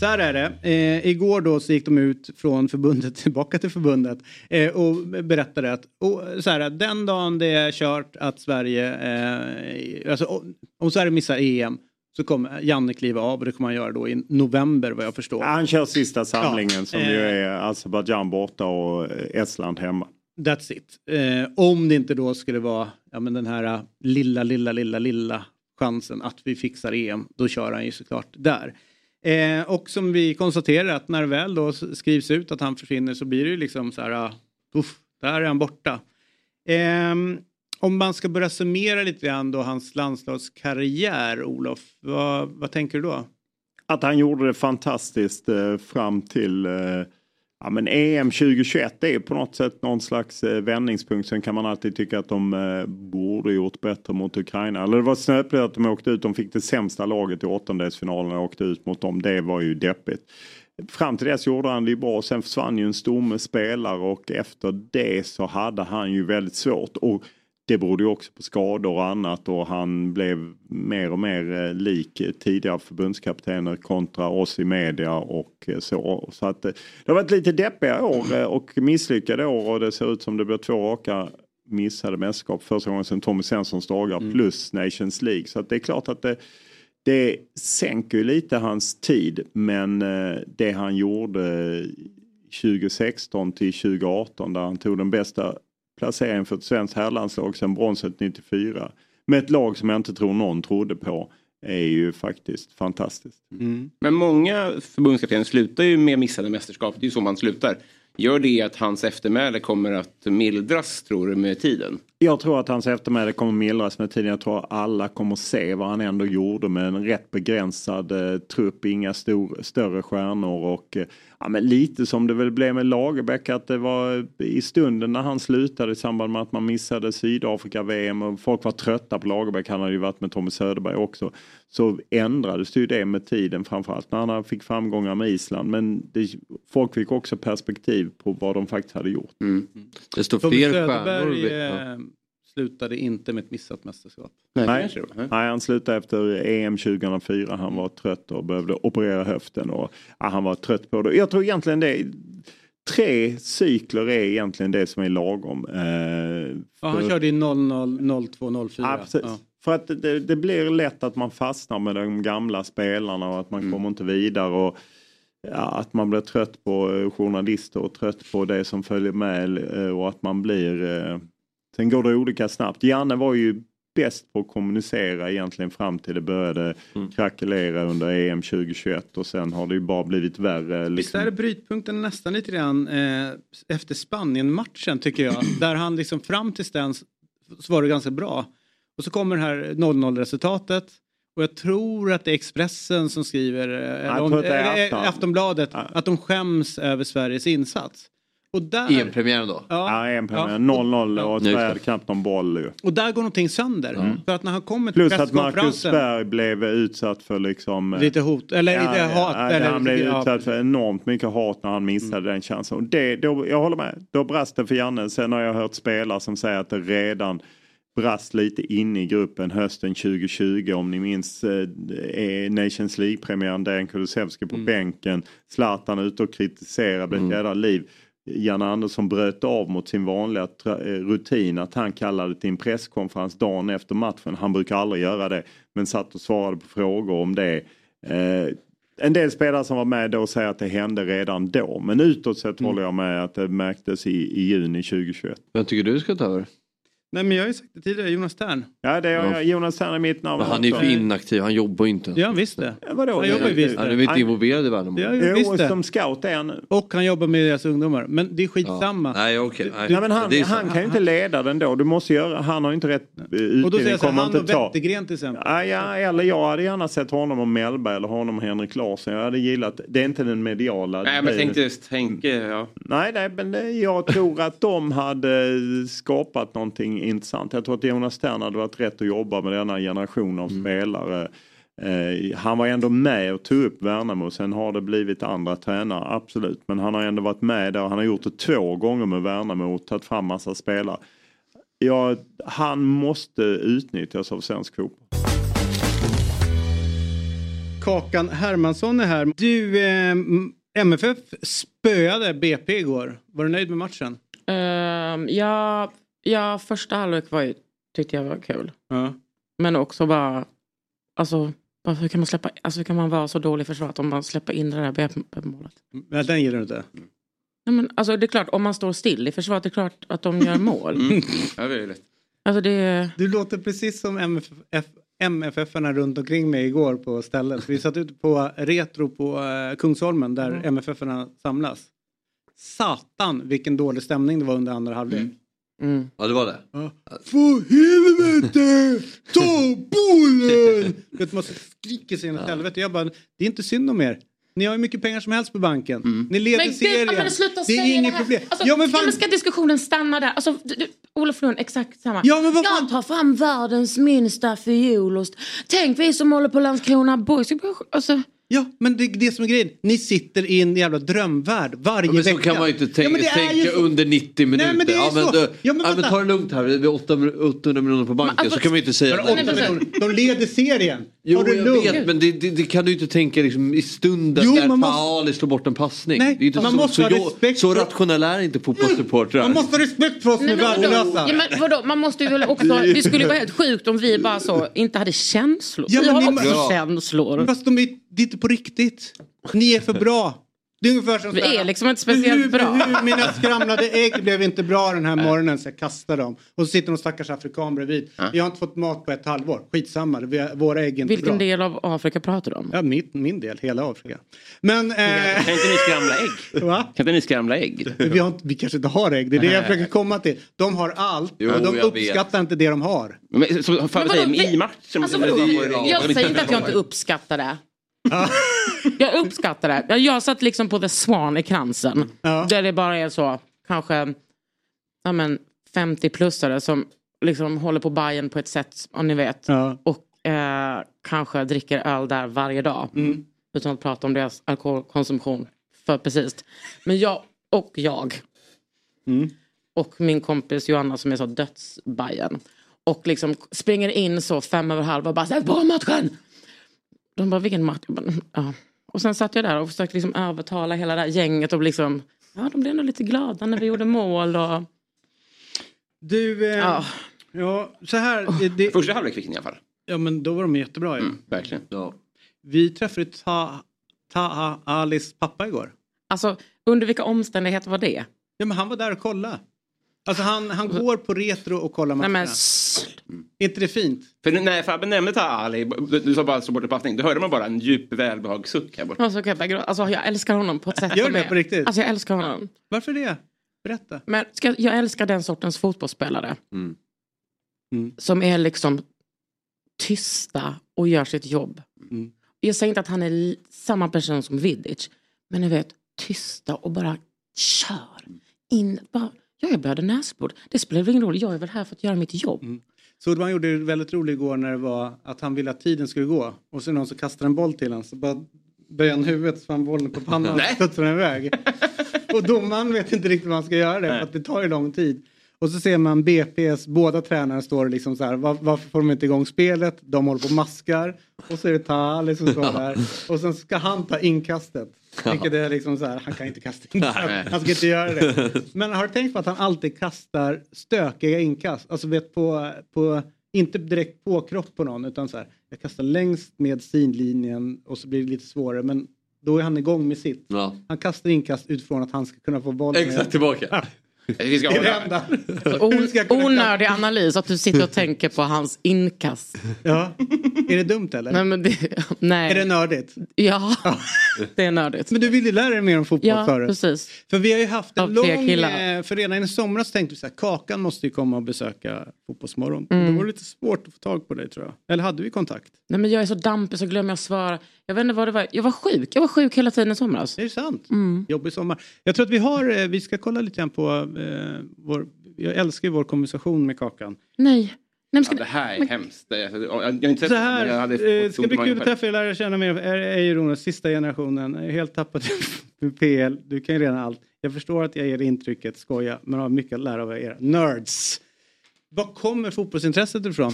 Så här är det. Eh, igår då så gick de ut från förbundet tillbaka till förbundet eh, och berättade att och, så här, den dagen det är kört att Sverige, eh, alltså, om- om Sverige missar EM så kommer Janne kliva av och det kommer han göra då i november vad jag förstår. Han kör sista samlingen Ja, som eh. ju är Azerbajdzjan borta och eh, Estland hemma. That's it. Eh, om det inte då skulle vara ja, men den här eh, lilla, lilla, lilla, lilla chansen att vi fixar EM, då kör han ju såklart där. Eh, och som vi konstaterar att när det väl då skrivs ut att han försvinner så blir det ju liksom så här, ah, uff, där är han borta. Eh, om man ska börja summera lite grann då hans landslagskarriär, Olof, vad, vad tänker du då? Att han gjorde det fantastiskt eh, fram till eh, ja, men EM 2021 är på något sätt någon slags eh, vändningspunkt. Sen kan man alltid tycka att de eh, borde gjort bättre mot Ukraina. Eller det var snöpligt att de åkte ut. De fick det sämsta laget i åttondelsfinalen och åkte ut mot dem. Det var ju deppigt. Fram till dess gjorde han det ju bra. Sen försvann ju en stomme spelare och efter det så hade han ju väldigt svårt. Och det berodde ju också på skador och annat och han blev mer och mer eh, lik tidigare förbundskaptener kontra oss i media och eh, så. Så att eh, det har varit lite deppiga år och misslyckade år och det ser ut som det blir två raka missade mästerskap första gången sedan Tommy Svenssons dagar plus Nations League. Så att det är klart att det, det sänker ju lite hans tid men det han gjorde 2016 till 2018 där han tog den bästa Placering för ett svenskt herrlandslag sedan bronset 94 med ett lag som jag inte tror någon trodde på är ju faktiskt fantastiskt. Mm. Men många förbundskaptener slutar ju med missade mästerskap. Det är ju så man slutar. Gör det att hans eftermäle kommer att mildras tror du med tiden? Jag tror att hans eftermäle kommer mildras med tiden. Jag tror att alla kommer se vad han ändå gjorde med en rätt begränsad eh, trupp. Inga stor, större stjärnor och eh, ja, men lite som det väl blev med Lagerbäck att det var i stunden när han slutade i samband med att man missade Sydafrika-VM och folk var trötta på Lagerbäck. Han hade ju varit med Tommy Söderberg också. Så ändrades ju det med tiden framförallt när han fick framgångar med Island. Men det, folk fick också perspektiv på vad de faktiskt hade gjort. Det står Tommy fler Söderberg stjärnor. eh, slutade inte med ett missat mästerskap. Nej, nej, han slutade efter EM 2004. Han var trött och behövde operera höften. Och, ja, han var trött på det. Jag tror egentligen det Tre cykler är egentligen det som är lagom. Eh, Ja, han för- körde i 00, 02, 04. Ja. Ja. För att det, det blir lätt att man fastnar med de gamla spelarna och att man kommer inte vidare. Och, ja, att man blir trött på journalister och trött på det som följer med eh, och att man blir... eh, Sen går det olika snabbt. Janne var ju bäst på att kommunicera egentligen fram till det började krackelera under EM 2021 och sen har det ju bara blivit värre. Visst Liksom. är det brytpunkten nästan lite grann eh, efter Spanien-matchen tycker jag. där han liksom fram till den så var det ganska bra. Och så kommer det här 0-0 resultatet. Och jag tror att det är Expressen som skriver, eh, eller om, är eh, Afton. Aftonbladet, att de skäms över Sveriges insats. Och där, EM-premiären då? Ja, en Ja. 0-0 och. Sverige hade knappt någon boll ju. och där går någonting sönder. För att när han kommer till Plus att Marcus. Berg blev utsatt för liksom... eh, Lite hot, eller Ja, lite ja, hat. ja, eller, han blev ja, utsatt för enormt mycket hat när han missade den chansen. Och det, då, jag håller med, då brast det för Janne. Sen har jag hört spelare som säger att det redan brast lite in i gruppen hösten 2020. Om ni minns eh, är Nations League-premiären, Dejan Kulusevski på bänken. Zlatan ute och kritiserar, blev ett jävla liv. Janne Andersson bröt av mot sin vanliga eh, rutin att han kallade till en presskonferens dagen efter matchen. Han brukar aldrig göra det. Men satt och svarade på frågor om det. Eh, en del spelare som var med då säger att det hände redan då. Men utåt sett håller jag med att det märktes i, i juni 2021. Vem tycker du ska ta över? Nej men jag har ju sagt det tidigare, Jonas Tern. Ja, det är Jonas Tern i mitt namn. Men han är ju för inaktiv, han jobbar ju inte. Ja visst det. Ja, vadå? Han jobbar ju visst Han är väl inte involverad i Värnamo? Ja, Jo, som scout är han nu. Och han jobbar med deras ungdomar. Men det är skitsamma. Nej okej. nej. Nej, men han, är han kan ju inte leda den då. Du måste göra, han har ju inte rätt eh, och då säger utbildning. jag så här, han och. Wettergren till exempel. Ja, ja, eller jag hade gärna sett honom och Mellberg eller honom och Henrik Larsson. Jag hade gillat, det är inte den mediala Nej, men jag tänkte just Henke, ja. Nej, nej, men jag tror att de hade skapat någonting intressant. Jag tror att Jonas Stern hade varit rätt att jobba med denna generation av spelare. Eh, han var ändå med och tog upp Värnamo. Sen har det blivit andra tränare, absolut. Men han har ändå varit med där. Han har gjort det två gånger med Värnamo och tagit fram massa spelare. Ja, han måste utnyttjas av svensk fotboll. Kakan Hermansson är här. Du, eh, MFF spöade BP igår. Var du nöjd med matchen? Ehm, ja, ja, första halvlek var ju, tyckte jag var kul. Ja. Men också bara, alltså, bara hur kan man släppa, alltså hur kan man vara så dålig i försvaret om man släpper in det där BP-målet? Men den gillar du inte? Nej, men, alltså det är klart, om man står still i försvaret, det är klart att de gör mål. Mm. Ja, det är lätt. Alltså det, Du låter precis som MFF, MFF-arna runt omkring mig igår på stället. Vi satt ute på Retro på eh, Kungsholmen där MFF-arna samlas. Satan vilken dålig stämning det var under andra halvlek. mm. Ja det var det. För helvete! Ta bollen! Vet, man skriker sig in i helvete. Jag bara, det är inte synd om er. Ni har ju mycket pengar som helst på banken. Ni leder Men gud, serien. men sluta det är inget det problem. Alltså, ja, men fan, ska diskussionen stanna där? Alltså, du, du, Olof Lund, exakt samma. Ja, men vad fan- Jag tar fram världens minsta fiolost. Tänk vi som håller på Landskrona Boys. Alltså, Ja, men det är det som är grejen. Ni sitter i en jävla drömvärld varje Ja, men vecka. så kan man ju inte tänka, Ja, men det är ju tänka så. under 90 minuter. Nej, men det är ja, men så. då, Ja, ja, men men vänta. ta det lugnt här, vi har 800 miljoner på banken alltså- så kan man ju inte säga men- miljoner. De leder serien. Jo, du jag vet, men det, det, det kan du inte tänka liksom, i stunden Jo, där man måste- slår bort en passning. Nej, det är inte man så, måste så, ha respekt så för- rationell är inte fotbollssupportrar. Man måste ha respekt för oss som är men värdelösa. Ja, men vadå? Man måste ju väl också, det skulle ju vara helt sjukt om vi bara så inte hade känslor. Ja, vi men har också Ja. känslor. Fast de är, det är inte på riktigt. Ni är för bra. Det är ungefär som Vi är liksom inte speciellt hur, bra. Hur, mina skramlade ägg blev inte bra den här morgonen så jag kastade dem. Och så sitter någon stackars afrikan bredvid. Vi har inte fått mat på ett halvår. Skitsamma, vi våra ägg är inte Vilken bra. del av Afrika pratar du om? Ja, min, min del, hela Afrika. Men... Eh, Kan inte ni skramla ägg? Va? Kan inte ni skramla ägg? vi, har inte, vi kanske inte har ägg, det är det jag försöker komma till. De har allt, Jo, de jag vet. uppskattar inte det de har. Men, så, fan, Men säger, vadå, i vi- matchen... Alltså, jag säger inte att jag inte uppskattar det. Jag uppskattar det. Jag- Jag satt liksom på The Swan i kransen. Där det bara är så, kanske ja, men 50-plussare som liksom håller på Bayern på ett sätt, om ni vet. Ja. Och eh, kanske dricker öl där varje dag. Mm. Utan att prata om deras alkoholkonsumtion. För precis. Men jag och jag. Mm. Och min kompis Johanna som är så dödsbajen. Och liksom springer in så fem över halv och bara sätt på matchen! De bara vilken match? Bara, Ja. Och sen satt jag där och försökte liksom övertala hela det här gänget och liksom Ja de blev nog lite glada när vi gjorde mål och Du, eh, Ja. ja. så här. Det, det, Första halvlek fick ni i alla fall. ja men då var de jättebra ju. Mm, verkligen. Vi träffade Ta, Ta Alis pappa igår. Alltså under vilka omständigheter var det? Ja men han var där och kollade. Alltså han, han går på retro och kollar Nej, matcherna. men, s- Är inte det fint? För när Fabbe nämnde Taha Ali, du, sa bara slå bort passning, då hörde man bara en djup välbehagssuck här borta. alltså, jag, alltså, jag älskar honom på ett sätt Gör det på riktigt? Alltså jag älskar honom. Varför det? Berätta. Men ska, jag älskar den sortens fotbollsspelare. Mm. Mm. Som är liksom tysta och gör sitt jobb. Mm. Jag säger inte att han är samma person som Vidic. Men ni vet, tysta och bara kör. In, bara, jag är blöder näsblod. Det spelar väl ingen roll, jag är väl här för att göra mitt jobb. Mm. Sordman gjorde det väldigt roligt igår när det var att han ville att tiden skulle gå. Och så någon som kastar en boll till honom så bara böjer han huvudet så han bollen på pannan och den iväg. och domaren vet inte riktigt vad han ska göra det för att det tar ju lång tid. Och så ser man BP's båda tränare står liksom så här, var, varför får de inte igång spelet? De håller på och maskar. Och så är det Tali som står där. Och sen ska han ta inkastet. Vilket är liksom så här, han kan inte kasta inkast. Han ska inte göra det. Men har du tänkt på att han alltid kastar stökiga inkast? Alltså vet på, på inte direkt på kropp på någon utan så här, jag kastar längst med sidlinjen och så blir det lite svårare men då är han igång med sitt. Ja. Han kastar inkast utifrån att han ska kunna få bollen. Exakt tillbaka. Vi ska Det det hålla. onödig analys, att du sitter och tänker på hans inkast. Ja. Är det dumt eller? Nej, men det, nej. Är det nördigt? Ja, det är nördigt. Men du vill ju lära dig mer om fotboll Ja, du. precis. För vi har ju haft en Av lång... eh, För redan i somras tänkte vi så här, Kakan måste ju komma och besöka Fotbollsmorgon. Mm. Då var det lite svårt att få tag på dig tror jag. Eller hade vi kontakt? Nej, men jag är så dampig så glömmer jag svara. Jag vet inte vad det var. Jag var sjuk. Jag var sjuk hela tiden i somras. Det är sant. Mm. Jobbig sommar. Jag tror att vi har, eh, vi ska kolla lite grann på eh, vår, jag älskar ju vår konversation med Kakan. Nej. Nej men ska Ja, det här är hemskt. Jag, jag, jag har inte Så det, här, men jag hade eh, fått ska bli kul att träffa er, lära känna mer. Är, är Jonas, sista generationen, är helt tappat PL. Du kan ju redan allt. Jag förstår att jag ger intrycket, skoja, men har mycket att lära av er. Nerds! Var kommer fotbollsintresset ifrån?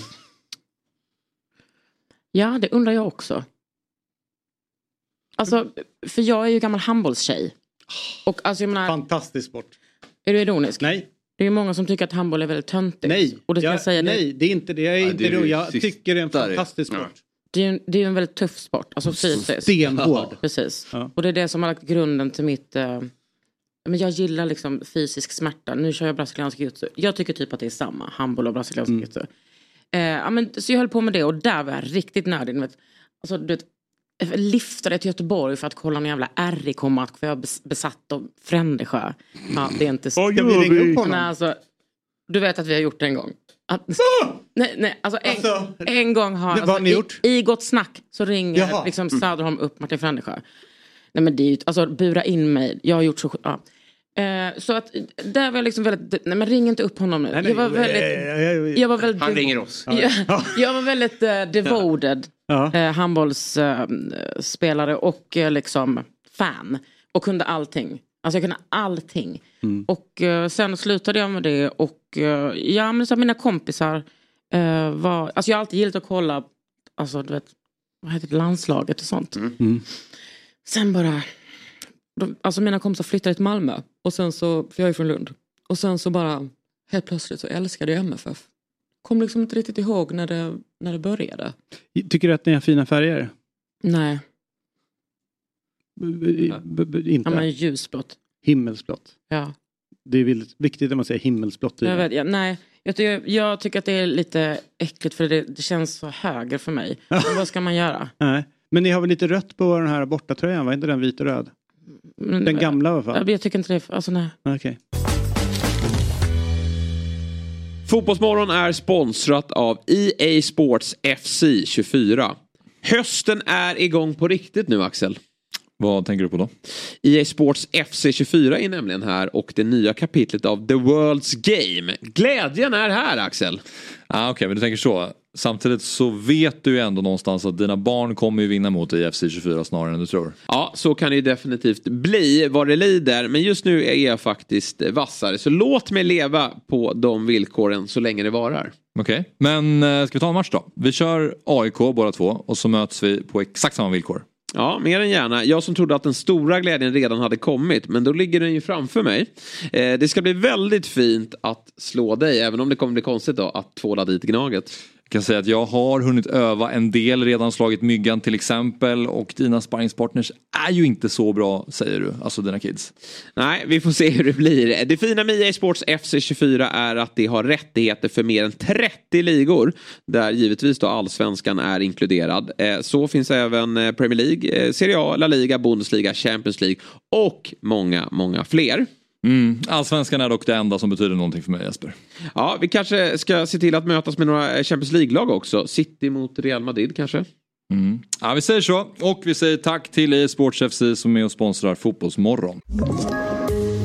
Ja, det undrar jag också. Alltså, för jag är ju gammal handbollstjej. Och alltså jag menar, Fantastisk sport. är du ironisk? Nej. Det är ju många som tycker att handboll är väldigt töntigt. Nej, Och det ska jag, jag säga, nej det, det är inte det. Jag, är Ja, inte det är det. ju jag tycker det är en fantastisk sport. det är ju en, det är ju en väldigt tuff sport, alltså fysiskt. Stenhård. Precis. Ja. Och det är det som har lagt grunden till mitt... Eh, men jag gillar liksom fysisk smärta. Nu kör jag brasiliansk jiu Jag tycker typ att det är samma, handboll och brasiliansk Mm. jiu eh, ja, men Så jag höll på med det och där var jag riktigt nördig. du vet. Alltså, du vet, jag liftade till Göteborg för att kolla en jävla RIK-match för jag var bes- besatt av Frändesjö. Ja, det är inte så. Ska vi ringa upp honom? Nej, alltså, du vet att vi har gjort det en gång. Att, nej, nej, alltså en, Alltså, en gång har... vad Alltså, har ni gjort? I, I Gott Snack så ringer Jaha. liksom Söderholm upp Martin Frändesjö. Nej men det är ju, alltså bura in mig. Jag har gjort så, ja. Eh, så att där var jag liksom väldigt, nej men ring inte upp honom nu. Nej, nej, jag var väldigt, jag var väldigt, Han ringer oss. jag, jag var väldigt eh, devoted Ja. eh, handbollsspelare och eh, liksom fan. Och kunde allting. Alltså jag kunde allting. Mm. Och eh, sen slutade jag med det och ja men så mina kompisar var, alltså jag har alltid gillat att kolla, alltså du vet, vad heter det, landslaget och sånt. Mm. Sen bara, de, alltså mina kompisar flyttade till Malmö och sen så, för jag är från Lund. Och sen så bara, helt plötsligt så älskade jag MFF. Kom liksom inte riktigt ihåg när det, när det började. Tycker du att ni har fina färger? Nej. B- b- b- Inte. Ja men ljusblått. Himmelsblått. Ja. Det är väl viktigt när man säger himmelsblått. Jag, vet, ja, nej, jag, tycker, jag tycker att det är lite äckligt för det, det känns så höger för mig. Men vad ska man göra? Nej. Men ni har väl lite rött på den här bortatröjan, var inte den vit och röd? Men- Den gamla i alla fall. Jag, tycker inte det, alltså nej. Okej. Fotbollsmorgon är sponsrat av EA Sports FC 24. Hösten är igång på riktigt nu Axel. Vad tänker du på då? EA Sports FC 24 är nämligen här och det nya kapitlet av The World's Game. Glädjen är här Axel. Ah, Okej, men du tänker så. Samtidigt så vet du ju ändå någonstans att dina barn kommer ju vinna mot dig i FC 24 snarare än du tror. Ja, så kan det ju definitivt bli vad det lider. Men just nu är jag faktiskt vassare. Så låt mig leva på de villkoren så länge det varar. Okej, men eh, ska vi ta en match då? Vi kör AIK båda två och så möts vi på exakt samma villkor. Ja, mer än gärna. Jag som trodde att den stora glädjen redan hade kommit, men då ligger den ju framför mig. Eh, det ska bli väldigt fint att slå dig, även om det kommer bli konstigt då att tvåla dit Gnaget. Jag kan säga att jag har hunnit öva en del, redan slagit myggan till exempel och dina sparringspartners är ju inte så bra säger du, alltså dina kids. Nej, vi får se hur det blir. Det fina med EA Sports FC24 är att det har rättigheter för mer än 30 ligor. Där givetvis då allsvenskan är inkluderad. Eh, så finns även eh, Premier League, eh, Serie A, La Liga, Bundesliga, Champions League och många, många fler. Mm. Allsvenskan är dock det enda som betyder någonting för mig Jesper. Ja, vi kanske ska se till att mötas med några Champions League-lag också. City mot Real Madrid kanske. Mm. Ja, vi säger så och vi säger tack till EA Sports FC som är och sponsrar Fotbollsmorgon.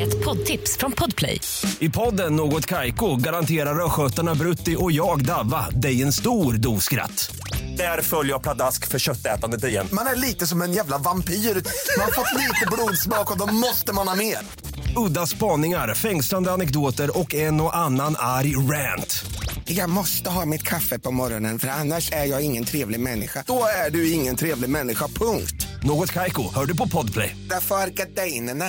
Ett poddtips från Podplay. I podden Något Kaiko garanterar östgötarna Brutti och jag, Davva, dig en stor dos skratt. Där följer jag pladask för köttätandet igen. Man är lite som en jävla vampyr. Man har fått lite blodsmak och då måste man ha mer. Udda spaningar, fängslande anekdoter och en och annan arg rant. Jag måste ha mitt kaffe på morgonen för annars är jag ingen trevlig människa. Då är du ingen trevlig människa, punkt. Något Kaiko, hör du på Podplay. Därför är gardinerna.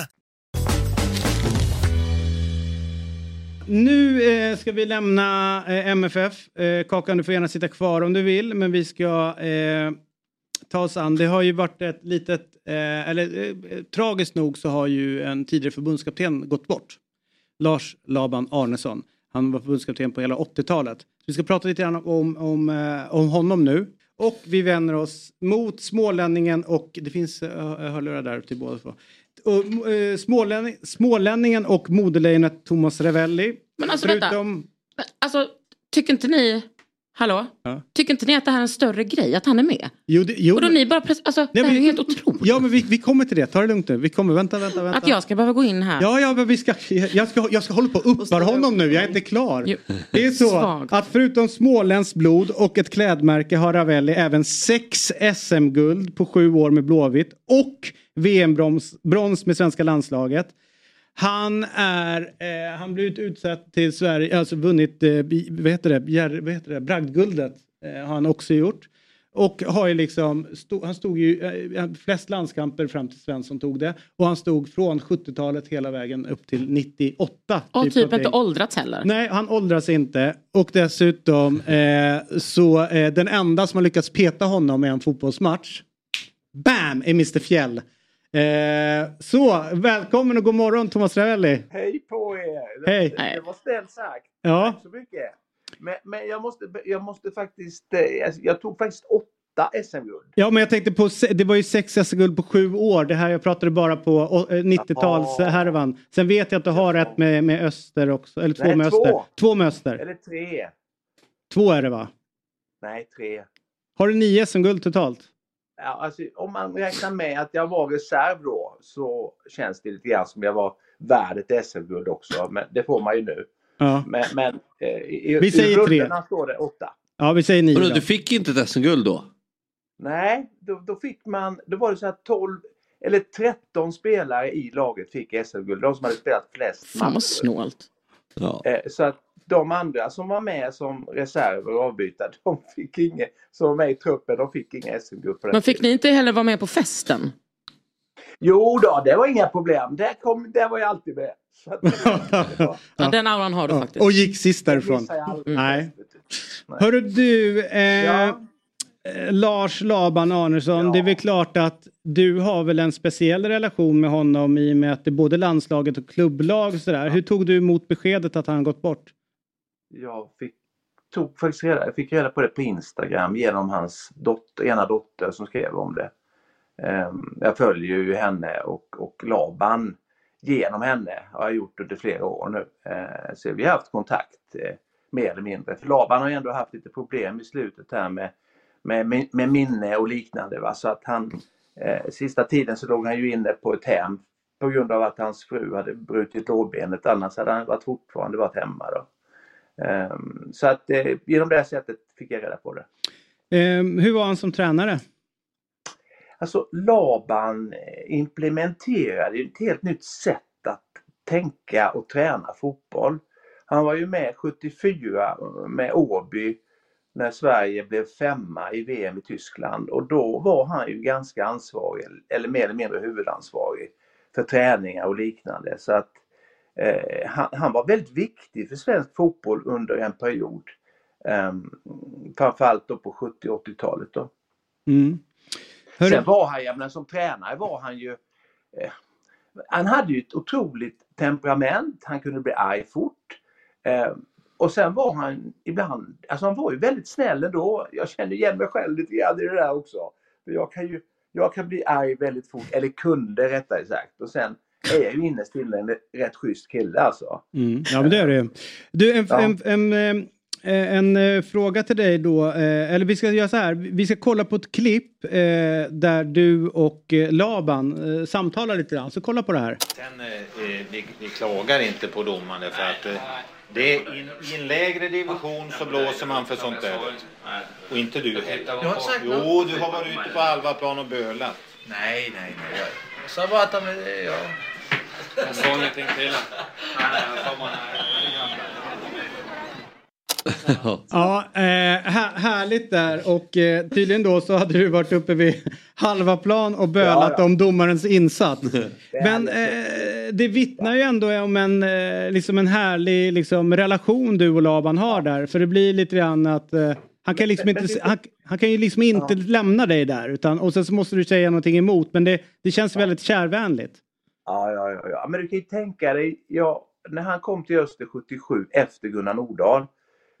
Nu eh, ska vi lämna eh, MFF. Eh, Kakan, du får gärna sitta kvar om du vill, men vi ska eh, ta oss an. Det har ju varit ett litet, eh, eller eh, tragiskt nog så har ju en tidigare förbundskapten gått bort. Lars Laban Arnesson. Han var förbundskapten på hela 80-talet. Vi ska prata lite grann om, om, eh, om honom nu. Och vi vänder oss mot smålänningen och det finns uh, hörlurar där till båda två. Och, eh, smålänning, smålänningen och modelejonet Thomas Ravelli. Men alltså Förutom... vänta. Alltså, tycker inte ni... Hallå? Ja. Tycker inte ni att det här är en större grej, att han är med? Jo, det, jo, Och då ni bara... Alltså, det här är ju helt otroligt. Ja, men vi, vi kommer till det. Ta det lugnt nu. Vi kommer. Vänta, vänta, vänta. Att jag ska behöva gå in här. Ja, ja, men vi ska, jag, ska, jag ska hålla på och uppar honom nu. Jag är inte klar. Jo. Det är så Svag. att förutom småländskt blod och ett klädmärke har Ravelli även sex SM-guld på sju år med Blåvitt och VM-brons brons med svenska landslaget. Han är, eh, han blivit utsedd till Sverige, alltså vunnit, eh, vad heter det, Bjär, vad heter det, bragdguldet eh, har han också gjort. Och har ju liksom, stod, han stod ju eh, flest landskamper fram till Svensson tog det. Och han stod från 70-talet hela vägen upp till 98. Och typ publik. inte åldrats heller. Nej, han åldras inte. Och dessutom eh, så eh, den enda som har lyckats peta honom i en fotbollsmatch, BAM! är Mr Fjäll. Eh, så, välkommen och god morgon Thomas Ravelli. Hej på er! Hej. det var snällt sagt. Ja. Tack så mycket. Men, men jag, måste, jag måste faktiskt... eh, Jag, tog faktiskt åtta SM-guld. Ja, men jag tänkte på, det var ju sex SM-guld på sju år. Det här jag pratade bara på å- eh, 90-talshärvan. Sen vet jag att du har ett med, med Öster också, eller två Nej, med två. Öster. Två med Öster. Eller tre. Två är det va? Nej, tre. Har du nio SM-guld totalt? Ja, alltså, om man räknar med att jag var reserv då så känns det lite grann som jag var värd ett SM-guld också. Men det får man ju nu. Ja. Men, men eh, i, Vi i säger tre. rundorna står det åtta. Ja, vi säger nio du fick inte ett SM-guld då? Nej, då, då fick man, då var det så här 12 eller 13 spelare i laget fick SM-guld. De som hade spelat flest Fan vad snålt. Ja. Eh, Så att de andra som var med som reserver och avbytare, de fick inget, som var med i truppen, de fick inga SM-guld Men fick tiden. ni inte heller vara med på festen? Jo då, det var inga problem. Där, kom, där var jag alltid med. Ja, den auran har du faktiskt. Och gick sist därifrån. jag aldrig. Nej. Hörru du, eh, Ja. eh, Lars Laban Arnesson, det är väl klart att du har väl en speciell relation med honom i och med att det är både landslaget och klubblag och sådär. Hur tog du emot beskedet att han gått bort? Jag fick, tog faktiskt reda, jag fick reda på det på Instagram genom hans dotter, ena dotter som skrev om det. Ehm, jag följer ju henne och, och Laban genom henne har jag gjort under flera år nu. Ehm, så vi har haft kontakt eh, mer eller mindre. För Laban har ju ändå haft lite problem i slutet här med, med, med minne och liknande. Va? Så att han, eh, sista tiden så låg han ju inne på ett hem på grund av att hans fru hade brutit lårbenet. Annars hade han varit fortfarande varit hemma. Då. Ehm, så att eh, genom det sättet fick jag reda på det. Ehm, hur var han som tränare? Alltså Laban eh, implementerade ett helt nytt sätt att tänka och träna fotboll. Han var ju med 74 med Åby när Sverige blev femma i VM i Tyskland och då var han ju ganska ansvarig, eller mer eller mindre huvudansvarig för träningar och liknande. Så att eh, han, han, var väldigt viktig för svensk fotboll under en period. Eh, framförallt då på 70 och 80-talet då. Mm. Sen var han, jag menar, som tränare var han ju eh, han hade ju ett otroligt temperament, han kunde bli arg fort. Eh, och sen var han ibland, alltså han var ju väldigt snäll ändå. Jag känner igen mig själv lite grann i det där också. Jag kan ju jag kan bli arg väldigt fort, eller kunde rättare sagt. Och sen är jag ju innerst inne en rätt schysst kille alltså. Mm. Ja men det är det Du, en, ja. en, en, en en, en fråga till dig då, eh, eller vi ska göra så här, vi ska kolla på ett klipp eh, där du och eh, Laban samtalar lite grann, så kolla på det här. Sen, vi, vi klagar inte på domaren för att det är in, I en lägre division så blåser man för sånt där. Och inte du heller. Jo, du har varit ute på halva plan och bölat. Nej, nej, nej. Sa bara att de... Ja. Jag sa ingenting till ja, eh, här, härligt där och eh, tydligen då så hade du varit uppe vid halva plan och bölat ja, ja. om domarens insats. Men eh, det vittnar ju ändå om en, eh, liksom en härlig liksom, relation du och Laban har där. För det blir lite grann att eh, han kan, liksom inte, han, han, kan ju liksom inte ja. lämna dig där. Utan, och sen så måste du säga någonting emot. Men det, det känns väldigt kärvänligt. Ja, ja, ja, ja. Men du kan ju tänka dig, ja, när han kom till Öster 77 efter Gunnar Nordahl.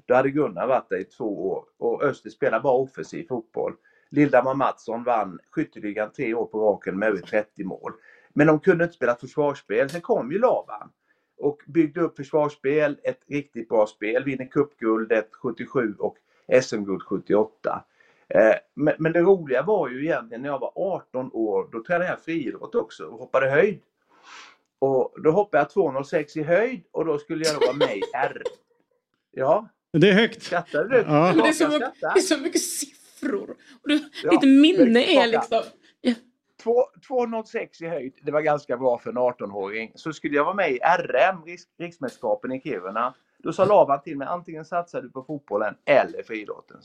Då hade Gunnar varit där i två år och Öster spelar bara offensiv fotboll. Lildamar Mattsson vann skytteligan tre år på raken med över 30 mål. Men de kunde inte spela försvarsspel. Sen kom ju Laban och byggde upp försvarsspel, ett riktigt bra spel, vinner cupguldet 77 och SM-guld 78. Eh, men, men, det roliga var ju egentligen när jag var 18 år, då tränade jag friidrott också och hoppade höjd. Och då hoppade jag 206 i höjd och då skulle jag då vara med i R. Ja. Det är högt. Skrattar du? Ja. det, är så mycket, det är så mycket siffror. Och du, ja, ditt minne är liksom... 2,06 i höjd, det var ganska bra för en 18-åring. Så skulle jag vara med i RM, Riksmästerskapen i Kiruna. Då sa Laban till mig, antingen satsar du på fotbollen eller friidrotten.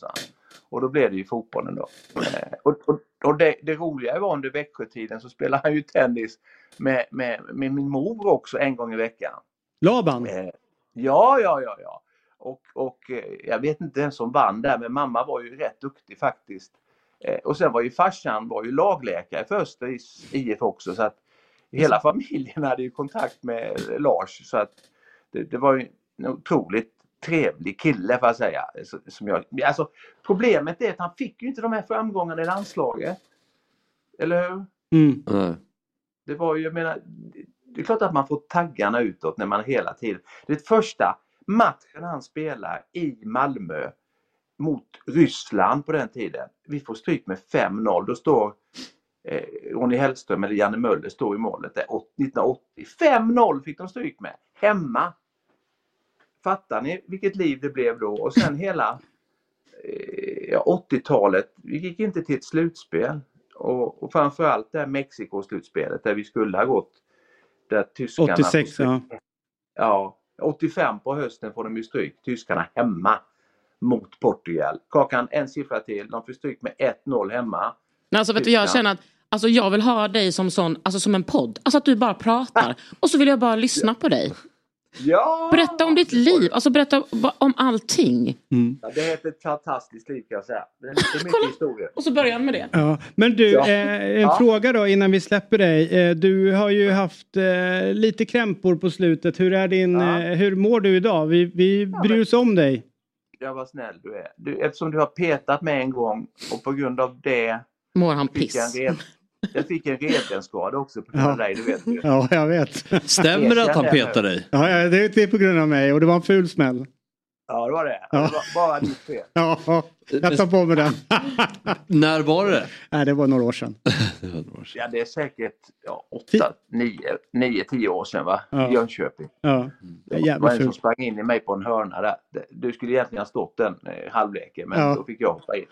Och då blev det ju fotbollen då. Eh, och, och, och det, det, roliga var under Växjötiden så spelade han ju tennis med, med, med min mor också en gång i veckan. Laban? Eh, ja, ja, ja, ja. Och, och eh, jag vet inte vem som vann där, men mamma var ju rätt duktig faktiskt. Och sen var ju farsan var ju lagläkare för Österis IF också så att hela familjen hade ju kontakt med Lars så att det, det var ju en otroligt trevlig kille får jag säga. Som jag, alltså, problemet är att han fick ju inte de här framgångarna i landslaget. Eller hur? Mm. Det var ju, jag menar, det är klart att man får taggarna utåt när man hela tiden... Det första matchen han spelar i Malmö mot Ryssland på den tiden. Vi får stryk med 5-0. Då står eh, Ronny Hellström eller Janne Möller står i målet där 1980. 5-0 fick de stryk med. Hemma. Fattar ni vilket liv det blev då? Och sen hela eh, 80-talet. Vi gick inte till ett slutspel. Och, och framförallt det här Mexiko-slutspelet där vi skulle ha gått. Där tyskarna... 86 ja. Ja. 85 på hösten får de ju stryk. Tyskarna hemma mot Portugal. Kakan, en siffra till. De fick stryk med 1-0 hemma. Men alltså, vet du, jag känner att alltså, jag vill ha dig som, sån, alltså, som en podd. Alltså att du bara pratar. Och så vill jag bara lyssna på dig. Ja! Berätta om ditt liv, alltså berätta om allting. Ja, det är ett fantastiskt liv kan jag säga. Det är mycket historia. Och så börjar han med det. Ja, men du, Ja. eh, en Ja. fråga då innan vi släpper dig. Eh, du har ju haft eh, lite krämpor på slutet. Hur, är din, Ja. eh, hur mår du idag? Vi, vi bryr oss om dig. Ja, vad snäll du är. Du, eftersom du har petat mig en gång och på grund av det Mår han piss? jag fick en revbensskada också på grund av dig, du vet ju. Ja, jag vet. Stämmer det att han petar dig? Ja, ja, det, det är på grund av mig och det var en ful smäll. Ja, det var det. Ja. Det var bara ditt fel. Ja, jag tar på mig den. När var det? Nej, det var några år sedan. Ja, det är säkert ja, åtta, nio, nio, tio år sedan va? Ja. Jönköping. Ja, det är Det var en som sprang in i mig på en hörna där. Du skulle egentligen ha stått den eh, halvleken men Ja. då fick jag hoppa in.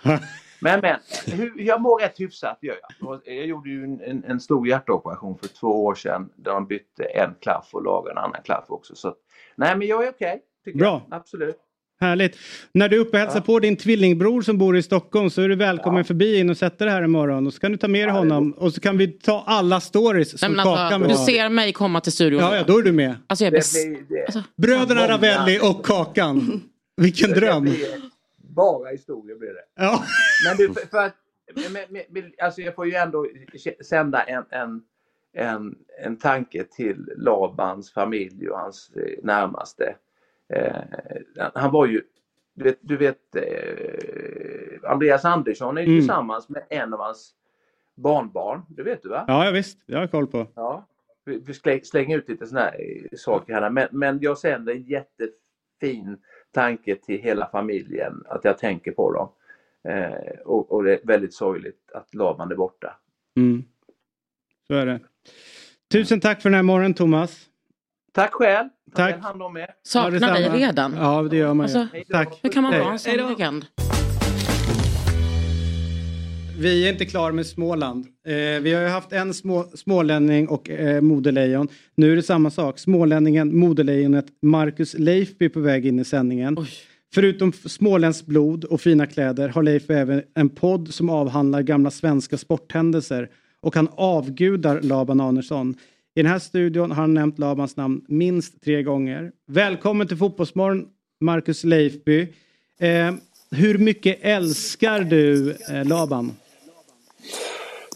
Men men, hur, jag mår rätt hyfsat gör jag. Jag gjorde ju en, en, stor hjärtoperation för två år sedan där de bytte en klaff och lagade en annan klaff också. Så, nej men jag är okej. tycker Bra. Jag. Absolut. Härligt. När du är uppe och hälsar på din tvillingbror som bor i Stockholm så är du välkommen förbi in och sätta dig här imorgon. Och så kan du ta med dig honom och så kan vi ta alla stories Nej, som men Kakan alltså, du ser mig komma till studion. Ja, ja, då är du med. Alltså jag Det bes... blir, det, alltså, Bröderna. Ravelli och Kakan. Vilken det dröm. blir bara historia blir det. Ja. Men du, för, för att, men, men, men, alltså jag får ju ändå sända en, en, en, en tanke till Labans familj och hans eh, närmaste. Eh, han var ju, du vet, du vet eh, Andreas Andersson är Mm. tillsammans med en av hans barnbarn. Det vet du va? Ja, visst. Det har jag koll på. Ja. Vi, vi slä- slänger ut lite sådana här eh, saker här. Men, men jag sänder en jättefin tanke till hela familjen. Att jag tänker på dem. Eh, och, och det är väldigt sorgligt att Laban är borta. Mm. Så är det. Tusen tack för den här morgonen Thomas. Tack själv. Ta Tack. väl hand om er. Ja, Saknar dig redan. Ja, det gör man ju. Alltså, Tack. Hur kan man vara en sån legend? Vi är inte klara med Småland. Eh, vi har ju haft en små, smålänning och eh, modelejon. Nu är det samma sak. Smålänningen, modelejonet Marcus Leifby på väg in i sändningen. Förutom f- småländskt blod och fina kläder har Leif även en podd som avhandlar gamla svenska sporthändelser och han avgudar Laban Arnesson. I den här studion har han nämnt Labans namn minst tre gånger. Välkommen till Fotbollsmorgon, Marcus Leifby. Eh, hur mycket älskar du eh, Laban?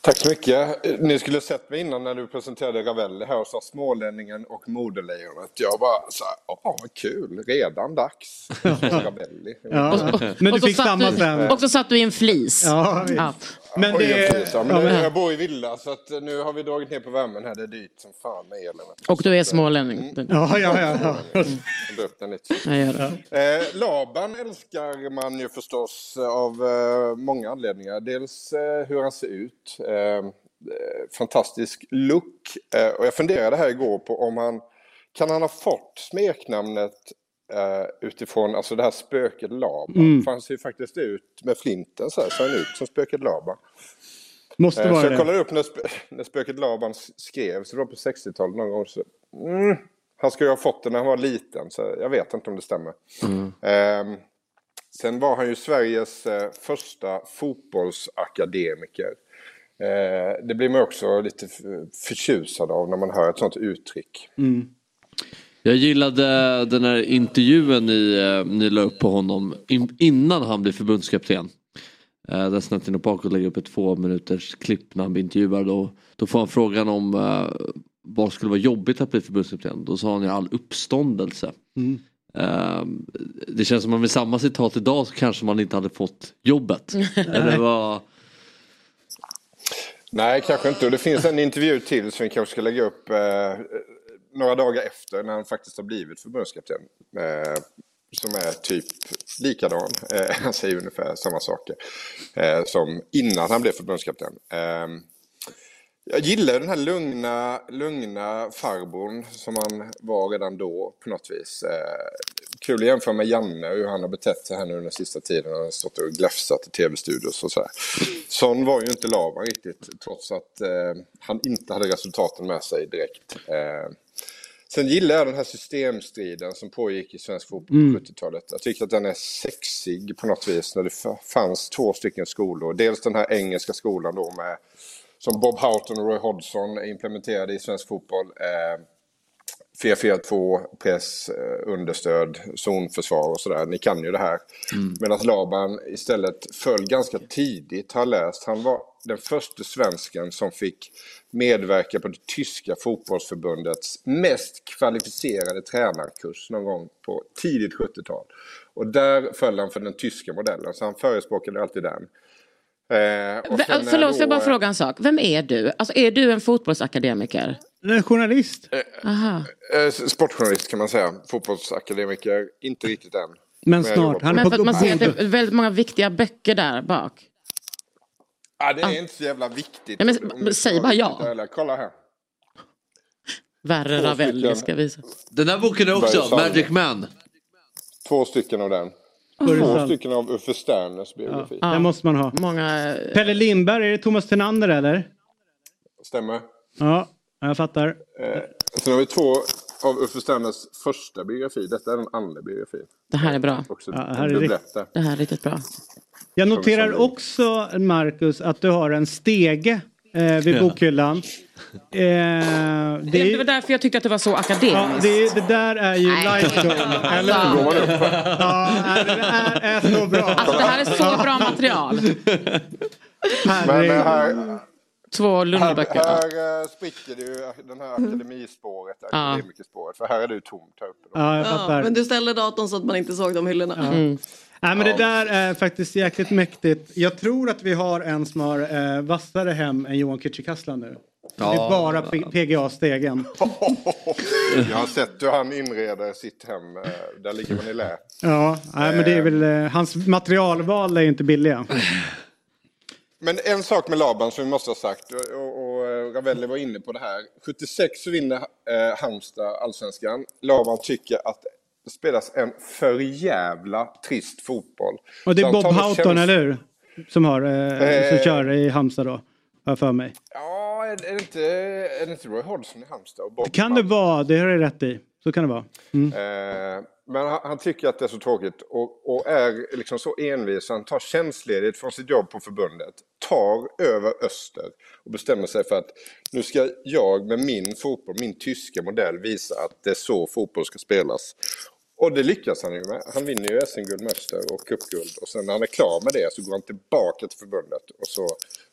Tack så mycket. Ni skulle sett mig innan när du presenterade Ravelli här och sa Smålänningen och Modelejonet. Jag bara så här, ja vad kul, redan dags. Ravelli. Ja, men du och så fick samma du. Och så satt du i en flis. Ja, visst. Ja. Men Oj, det- ja, men ja, Jag bor i villa så att nu har vi dragit ner på värmen här. Det är dyrt som fan med elen. Och du är smålänning. Ja, ja, ja. ja. Drar upp den lite. Jag gör det. Eh, Laban älskar man ju förstås av eh, många anledningar. Dels eh, hur han ser ut. Eh, eh, fantastisk look. Eh, och jag funderade här igår på om han kan han ha fått smeknamnet eh, utifrån alltså det här spöket Laban. Mm. Ser ju faktiskt ut med flinten så här, han ut som spöket Laban. Måste Eh, vara så jag det. kollade upp när, sp- när spöket Laban skrevs, det var på 60-talet någon gång. Så, mm, han ju ha fått det när han var liten, så jag vet inte om det stämmer. Ehm, sen var han ju Sveriges eh, första fotbollsakademiker. Det blir man också lite förtjusad av när man hör ett sånt uttryck. Mm. Jag gillade den här intervjun ni, eh, ni la upp på honom in, innan han blev förbundskapten. Eh, där Snett Paco lägger upp ett två minuters klipp när han blir intervjuad. Och, då får han frågan om eh, vad skulle vara jobbigt att bli förbundskapten. Då sa han ju all uppståndelse. Mm. Eh, det känns som att med samma citat idag så kanske man inte hade fått jobbet. Eller vad... Nej, kanske inte. Och det finns en intervju till som vi kanske ska lägga upp eh, några dagar efter när han faktiskt har blivit förbundskapten. Eh, som är typ likadan. Eh, han säger ungefär samma saker eh, som innan han blev förbundskapten. Eh, jag gillar den här lugna, lugna farbrorn som han var redan då på något vis. Eh, kul att jämföra med Janne hur han har betett sig här nu den sista tiden. Han har stått och gläfsat i tv-studios och sådär. Sån var ju inte Laban riktigt trots att eh, han inte hade resultaten med sig direkt. Eh, Sen gillar jag den här systemstriden som pågick i svensk fotboll Mm. på 70-talet. Jag tycker att den är sexig på något vis när det fa- fanns två stycken skolor. Dels den här engelska skolan då med som Bob Houghton och Roy Hodgson implementerade i svensk fotboll. Eh, 4-4-2, press, eh, understöd, zonförsvar och sådär. Ni kan ju det här. Medan Laban istället föll ganska tidigt, har läst. Han var den första svensken som fick medverka på det tyska fotbollsförbundets mest kvalificerade tränarkurs någon gång på tidigt 70-tal. Och där föll han för den tyska modellen, så han förespråkade alltid den. Eh, Förlåt, ska jag då, bara eh, fråga en sak. Vem är du? Alltså, är du en fotbollsakademiker? En journalist. Aha. Eh, sportjournalist kan man säga. Fotbollsakademiker, inte riktigt än. Men jag jobbar snart. Han är Men för att man ser att det är väldigt många viktiga böcker där bak. Ja, det är inte så jävla viktigt. Nej, men- men säg bara ja. Kolla här. Värre Ravelli ska visa. Den här boken är också. Magic Man. Två stycken av den. Två stycken av Uffe Sterners biografi. Det måste man ha. Många... Pelle Lindberg, är det Thomas Tenander eller? Stämmer. Ja, jag fattar. Eh, sen har vi två av Uffe Sterners första biografi. Detta är den andra biografin. Det här är bra. Också Ja, en här är där. Det här är riktigt bra. Jag noterar också, Marcus, att du har en stege eh, vid Ja. bokhyllan. Eh, det, Det är, var därför jag tyckte att det var så ja, akademiskt. det, det där är ju eller Alltså. hur? Går man upp? Ja, det är, är så bra. Alltså det här är så bra material. Men eh, här, Två här, Lundböcker. här eh, spricker du den här akademispåret, Ja. akademikerspåret. För här är du tomt här uppe. Ja, jag fattar. men du ställde datorn så att man inte såg de hyllorna. Ja. Nej, men det där är faktiskt jäkligt mäktigt. Jag tror att vi har en som har eh, vassare hem än Johan Kücükaslan nu. Det är Ja. bara PGA-stegen. Jag har sett hur han inreder sitt hem. eh, Där ligger man i lä. Ja, nej, men det är väl, eh, hans materialval är ju inte billiga. Men en sak med Laban som vi måste ha sagt, och, och, och Ravelli var inne på det här. 76 så vinner eh, Halmstad allsvenskan. Laban tycker att det spelas en för jävla trist fotboll. Och det är Bob Houghton, känsla- eller hur? Som, har, eh, som Eh. kör i Halmstad då, har för mig. Ja, är, det inte, är det inte Roy Hodgson i Halmstad? Det kan det vara, det har du rätt i. Så kan det vara. Mm. Eh, men han, han tycker att det är så tråkigt och, och är liksom så envis. Han tar tjänstledigt från sitt jobb på förbundet, tar över Öster och bestämmer sig för att nu ska jag med min fotboll, min tyska modell visa att det är så fotboll ska spelas. Och det lyckas han ju med. Han vinner ju SM-guld med Öster och cupguld. Och sen när han är klar med det så går han tillbaka till förbundet och så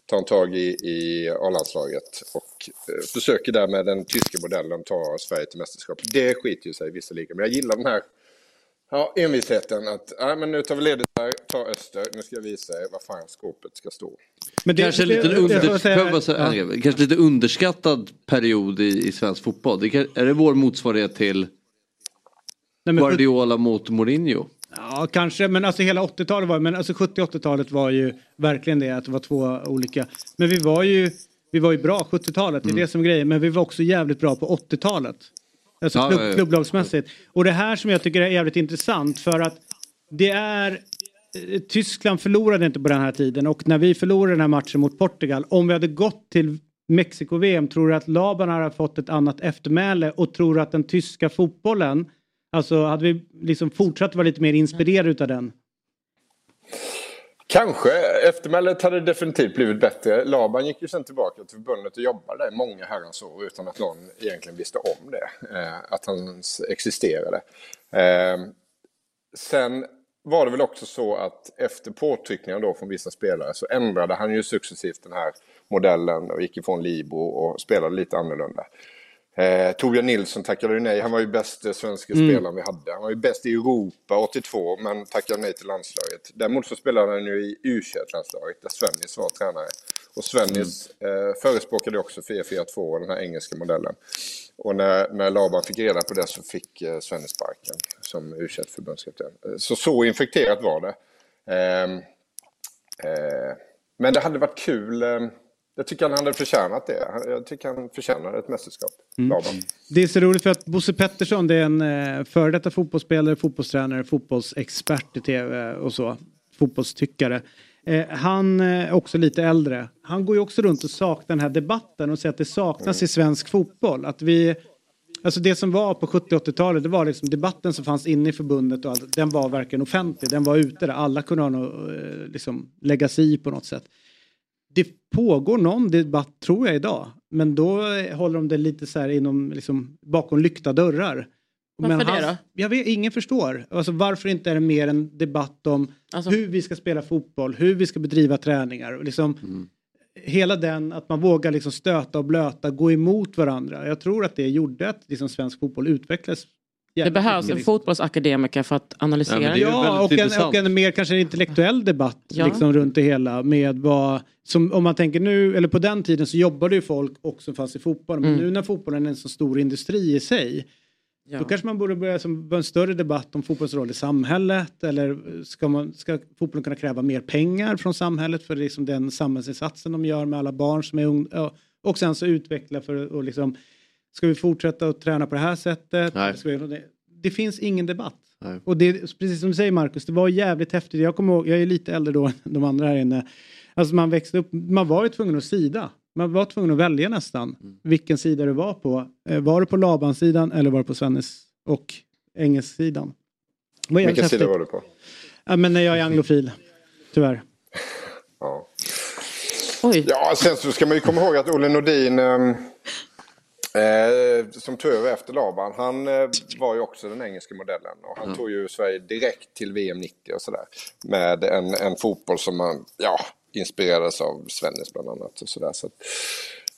tar han tag i, i A-landslaget och eh, försöker där med den tyska modellen ta Sverige till mästerskap. Det skiter ju sig visserligen, men jag gillar den här ja, envisheten att nej, men nu tar vi ledigt här, ta Öster, nu ska jag visa er vad fan skåpet ska stå. Men det- kanske, det- liten det- under, säga- säga ja. kanske lite underskattad period i, i svensk fotboll. Det kan, är det vår motsvarighet till men- Guardiola mot Mourinho? Ja, kanske. Men alltså hela 80-talet var men alltså 70-80-talet var ju verkligen det att det var två olika. Men vi var ju, vi var ju bra 70-talet, det är Mm. det som är grejen. Men vi var också jävligt bra på 80-talet. Alltså Ja, klubb, ja, ja. klubblagsmässigt. Och det här som jag tycker är jävligt intressant för att det är Tyskland förlorade inte på den här tiden och när vi förlorade den här matchen mot Portugal, om vi hade gått till Mexiko-VM, tror du att Laban hade fått ett annat eftermäle och tror att den tyska fotbollen, alltså hade vi liksom fortsatt vara lite mer inspirerade utav den? Kanske. Eftermälet hade definitivt blivit bättre. Laban gick ju sen tillbaka till förbundet och jobbade där i många herrans år utan att någon egentligen visste om det. Eh, att han existerade. Eh, sen var det väl också så att efter påtryckningar då från vissa spelare så ändrade han ju successivt den här modellen och gick ifrån Libro och spelade lite annorlunda. Eh, Torbjörn Nilsson tackade ju nej. Han var ju bästa svenska Mm. spelaren vi hade. Han var ju bäst i Europa 82 men tackade nej till landslaget. Däremot så spelade han ju i u landslaget där Svennis var tränare. Och Svennis eh, förespråkade också 4-4-2 den här engelska modellen. Och när, när Laban fick reda på det så fick eh, Svennis sparken som u förbundskapten. Eh, Så så infekterat var det. Ehm, eh, men det hade varit kul. Eh, jag tycker han hade förtjänat det. Jag tycker han förtjänar ett mästerskap. Mm. Det är så roligt för att Bosse Pettersson det är en eh, före detta fotbollsspelare, fotbollstränare, fotbollsexpert i tv och så. Fotbollstyckare. Eh, han är också lite äldre. Han går ju också runt och saknar den här debatten och säger att det saknas i svensk fotboll. Att vi, alltså det som var på 70-80-talet det var liksom debatten som fanns inne i förbundet och allt, den var verkligen offentlig. Den var ute där. Alla kunde ha något, eh, liksom, lägga sig i på något sätt. Det pågår någon debatt tror jag idag. Men då håller de det lite så här inom, liksom, bakom lyckta dörrar. Varför Men det hans- då? Jag vet, ingen förstår. Alltså, varför inte är det mer en debatt om Alltså- hur vi ska spela fotboll, hur vi ska bedriva träningar. och Liksom, Mm. Hela den, att man vågar liksom stöta och blöta, gå emot varandra. Jag tror att det gjorde att liksom svensk fotboll utvecklades. Det behövs en fotbollsakademiker för att analysera. Ja, och en, och en mer kanske intellektuell debatt Ja. liksom, runt det hela. Med vad, som, om man tänker nu, eller på den tiden så jobbade ju folk också fast i fotbollen. Men Mm. nu när fotbollen är en så stor industri i sig. Ja. Då kanske man borde börja som, en större debatt om fotbollens roll i samhället. Eller ska, man, ska fotbollen kunna kräva mer pengar från samhället för liksom den samhällsinsatsen de gör med alla barn som är unga. Och sen så utveckla för att liksom, ska vi fortsätta att träna på det här sättet? Vi, det, det finns ingen debatt. Nej. Och det, precis som du säger Marcus, det var jävligt häftigt. Jag kommer ihåg, jag är lite äldre då än de andra här inne. Alltså man växte upp, man var ju tvungen att sida. Man var tvungen att välja nästan vilken sida du var på. Eh, Var du på Laban-sidan eller var du på Svennes och Engels-sidan? Vilken sida häftigt. var du på? Ja, men jag är anglofil, tyvärr. Ja. Oj. Ja, sen så ska man ju komma ihåg att Olle Nordin ehm, eh, som tog över efter Laban, han eh, var ju också den engelska modellen. Och han tog ju Sverige direkt till VM 90 och sådär. Med en, en fotboll som man, ja, inspirerades av Svennis bland annat. Och sådär. Så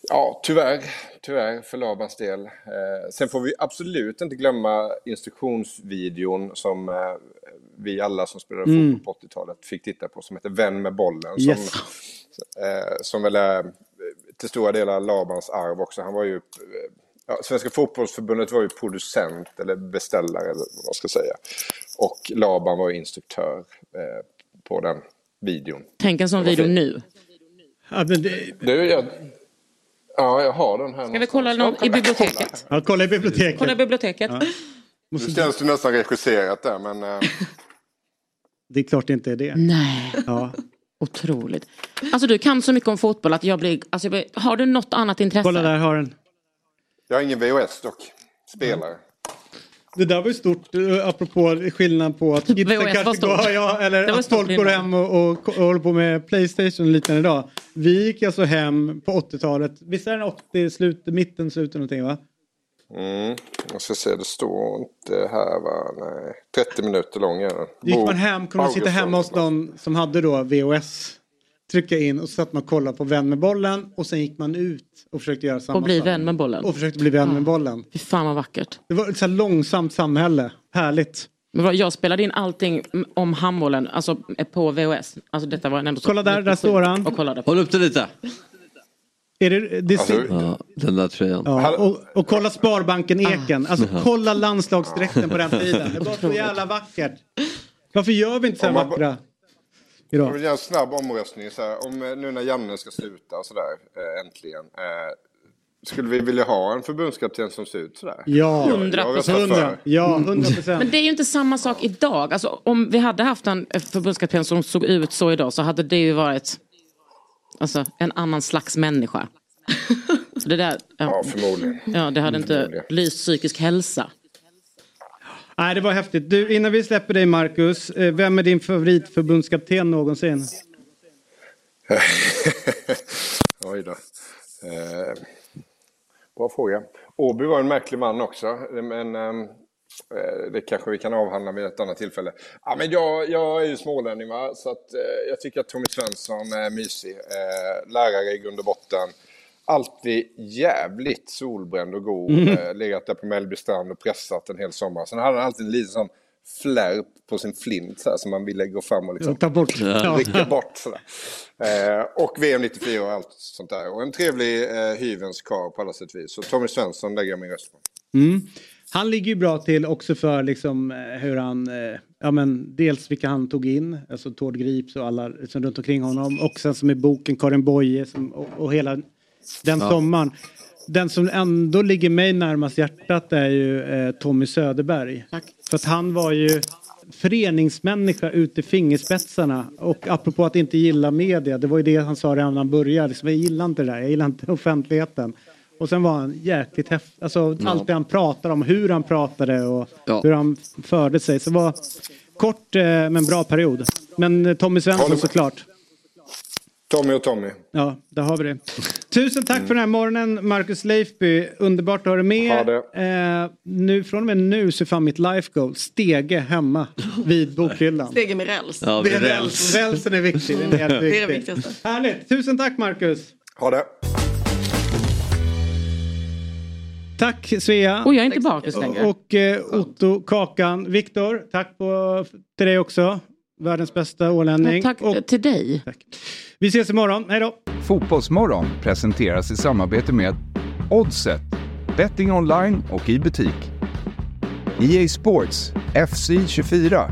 ja, tyvärr, tyvärr för Labans del. Eh, sen får vi absolut inte glömma instruktionsvideon som eh, vi alla som spelade Mm. fotboll på 80-talet fick titta på som heter Vän med bollen. Yes. Som, eh, som väl är till stora delar Labans arv också. Han var ju, ja, Svenska fotbollsförbundet var ju producent eller beställare eller vad man ska säga. Och Laban var ju instruktör eh, på den videon. Tänk en sån video nu. Ja, men det, Du, jag, ja, jag har den här Ska vi kolla någon i biblioteket? ja, kolla i biblioteket. Kolla i biblioteket. Nu känns det nästan regisserat där men... Eh, Det är klart det inte är det. Nej. Ja. Otroligt. Alltså du kan så mycket om fotboll att jag blir... Alltså, jag blir har du något annat intresse? Kolla där har den. jag har ingen VHS dock. Spelare. Det där var ju stort, eh, apropå skillnad på att kidsen kanske stort. går, ja, eller Det var att folk går hem och, och, och håller på med Playstation och liknande idag. Vi gick alltså hem på 80-talet, visst är den 80, slut, mitten, slutet någonting va? Mm, jag ska se, det står inte här va? Nej. 30 minuter lång är den. Gick man hem, kunde man sitta hemma hos någon som hade då VHS. Trycka in och så satt man och kollade på Vän med bollen och sen gick man ut och försökte göra samma Och bli sak. vän med bollen. Och försökte bli vän med bollen. Fy fan vad vackert. Det var ett så här långsamt samhälle, härligt. Men vad- jag spelade in allting om handbollen alltså, på VHS. Alltså detta var ändå så Kolla där, där står han. Och kollade på. Håll upp det lite. Är det, det Alltså, Ja, den där tröjan. Ja, och, och kolla Sparbanken Eken. Alltså kolla landslagsdräkten på den tiden. Det var så jävla vackert. Varför gör vi inte så här Om man- vackra Jag idag? vill göra en snabb omröstning. Så här, om eh, nu när Janne ska sluta och sådär, eh, äntligen. Eh, skulle vi vilja ha en förbundskapten som ser ut sådär? Ja, Jag- jag röstar för. Hundra. Ja, Men procent. det är ju inte samma sak idag. Alltså, om vi hade haft en förbundskapten som såg ut så idag så hade det ju varit alltså, en annan slags människa. Så det där, Ja, ja, förmodligen. ja, det hade inte lyst psykisk hälsa. Nej, det var häftigt. Du, innan vi släpper dig Marcus, eh, vem är din favoritförbundskapten någonsin? Oj då. Eh, bra fråga. Åby var en märklig man också. Men ehm, eh, det kanske vi kan avhandla vid ett annat tillfälle. Ja, men jag, jag är ju smålänning va? så att, eh, jag tycker att Tommy Svensson är mysig. Eh, lärare i grund och botten. Alltid jävligt solbränd och god. Mm. Eh, legat där på Mellby strand och pressat en hel sommar. Sen hade han alltid en liten sån flärp på sin flint så här, som man ville gå fram och liksom Ta bort. Ja. rycka bort. Sådär. Eh, och VM 94 och allt sånt där. Och en trevlig eh, hyvens karl på alla sätt och vis. Så Tommy Svensson lägger jag min röst på. Mm. Han ligger ju bra till också för liksom eh, hur han, eh, ja men dels vilka han tog in, alltså Tord Grips och alla som runt omkring honom. Och sen som i boken Karin Boye som, och, och hela den Ja. sommaren. Den som ändå ligger mig närmast hjärtat är ju eh, Tommy Söderberg. För att han var ju föreningsmänniska ute i fingerspetsarna. Och apropå att inte gilla media, det var ju det han sa redan när han började. Liksom, jag gillar inte det där, jag gillar inte offentligheten. Och sen var han jäkligt häftig, alltså Ja. allt det han pratade om, hur han pratade och Ja. hur han förde sig. Så det var kort eh, men bra period. Men eh, Tommy Svensson såklart. Tommy och Tommy. Ja, där har vi det. Tusen tack för den här morgonen Marcus Leifby. Underbart att ha dig med. Ha det. Eh, nu, från och med nu så är fan mitt life goal stege hemma vid bokhyllan. Stege med räls. Ja, Det är räls. räls. Rälsen är viktig. Den är helt Det är det viktig. viktigaste. Härligt. Tusen tack Marcus. Ha det. Tack Svea. Och jag är inte bakis längre. Och eh, Otto Kakan. Viktor, tack på, till dig också. Världens bästa ålänning. Tack Och till dig. vi ses imorgon. Hej då. Fotbollsmorgon presenteras i samarbete med Oddset, betting online och i butik. EA Sports, FC 24.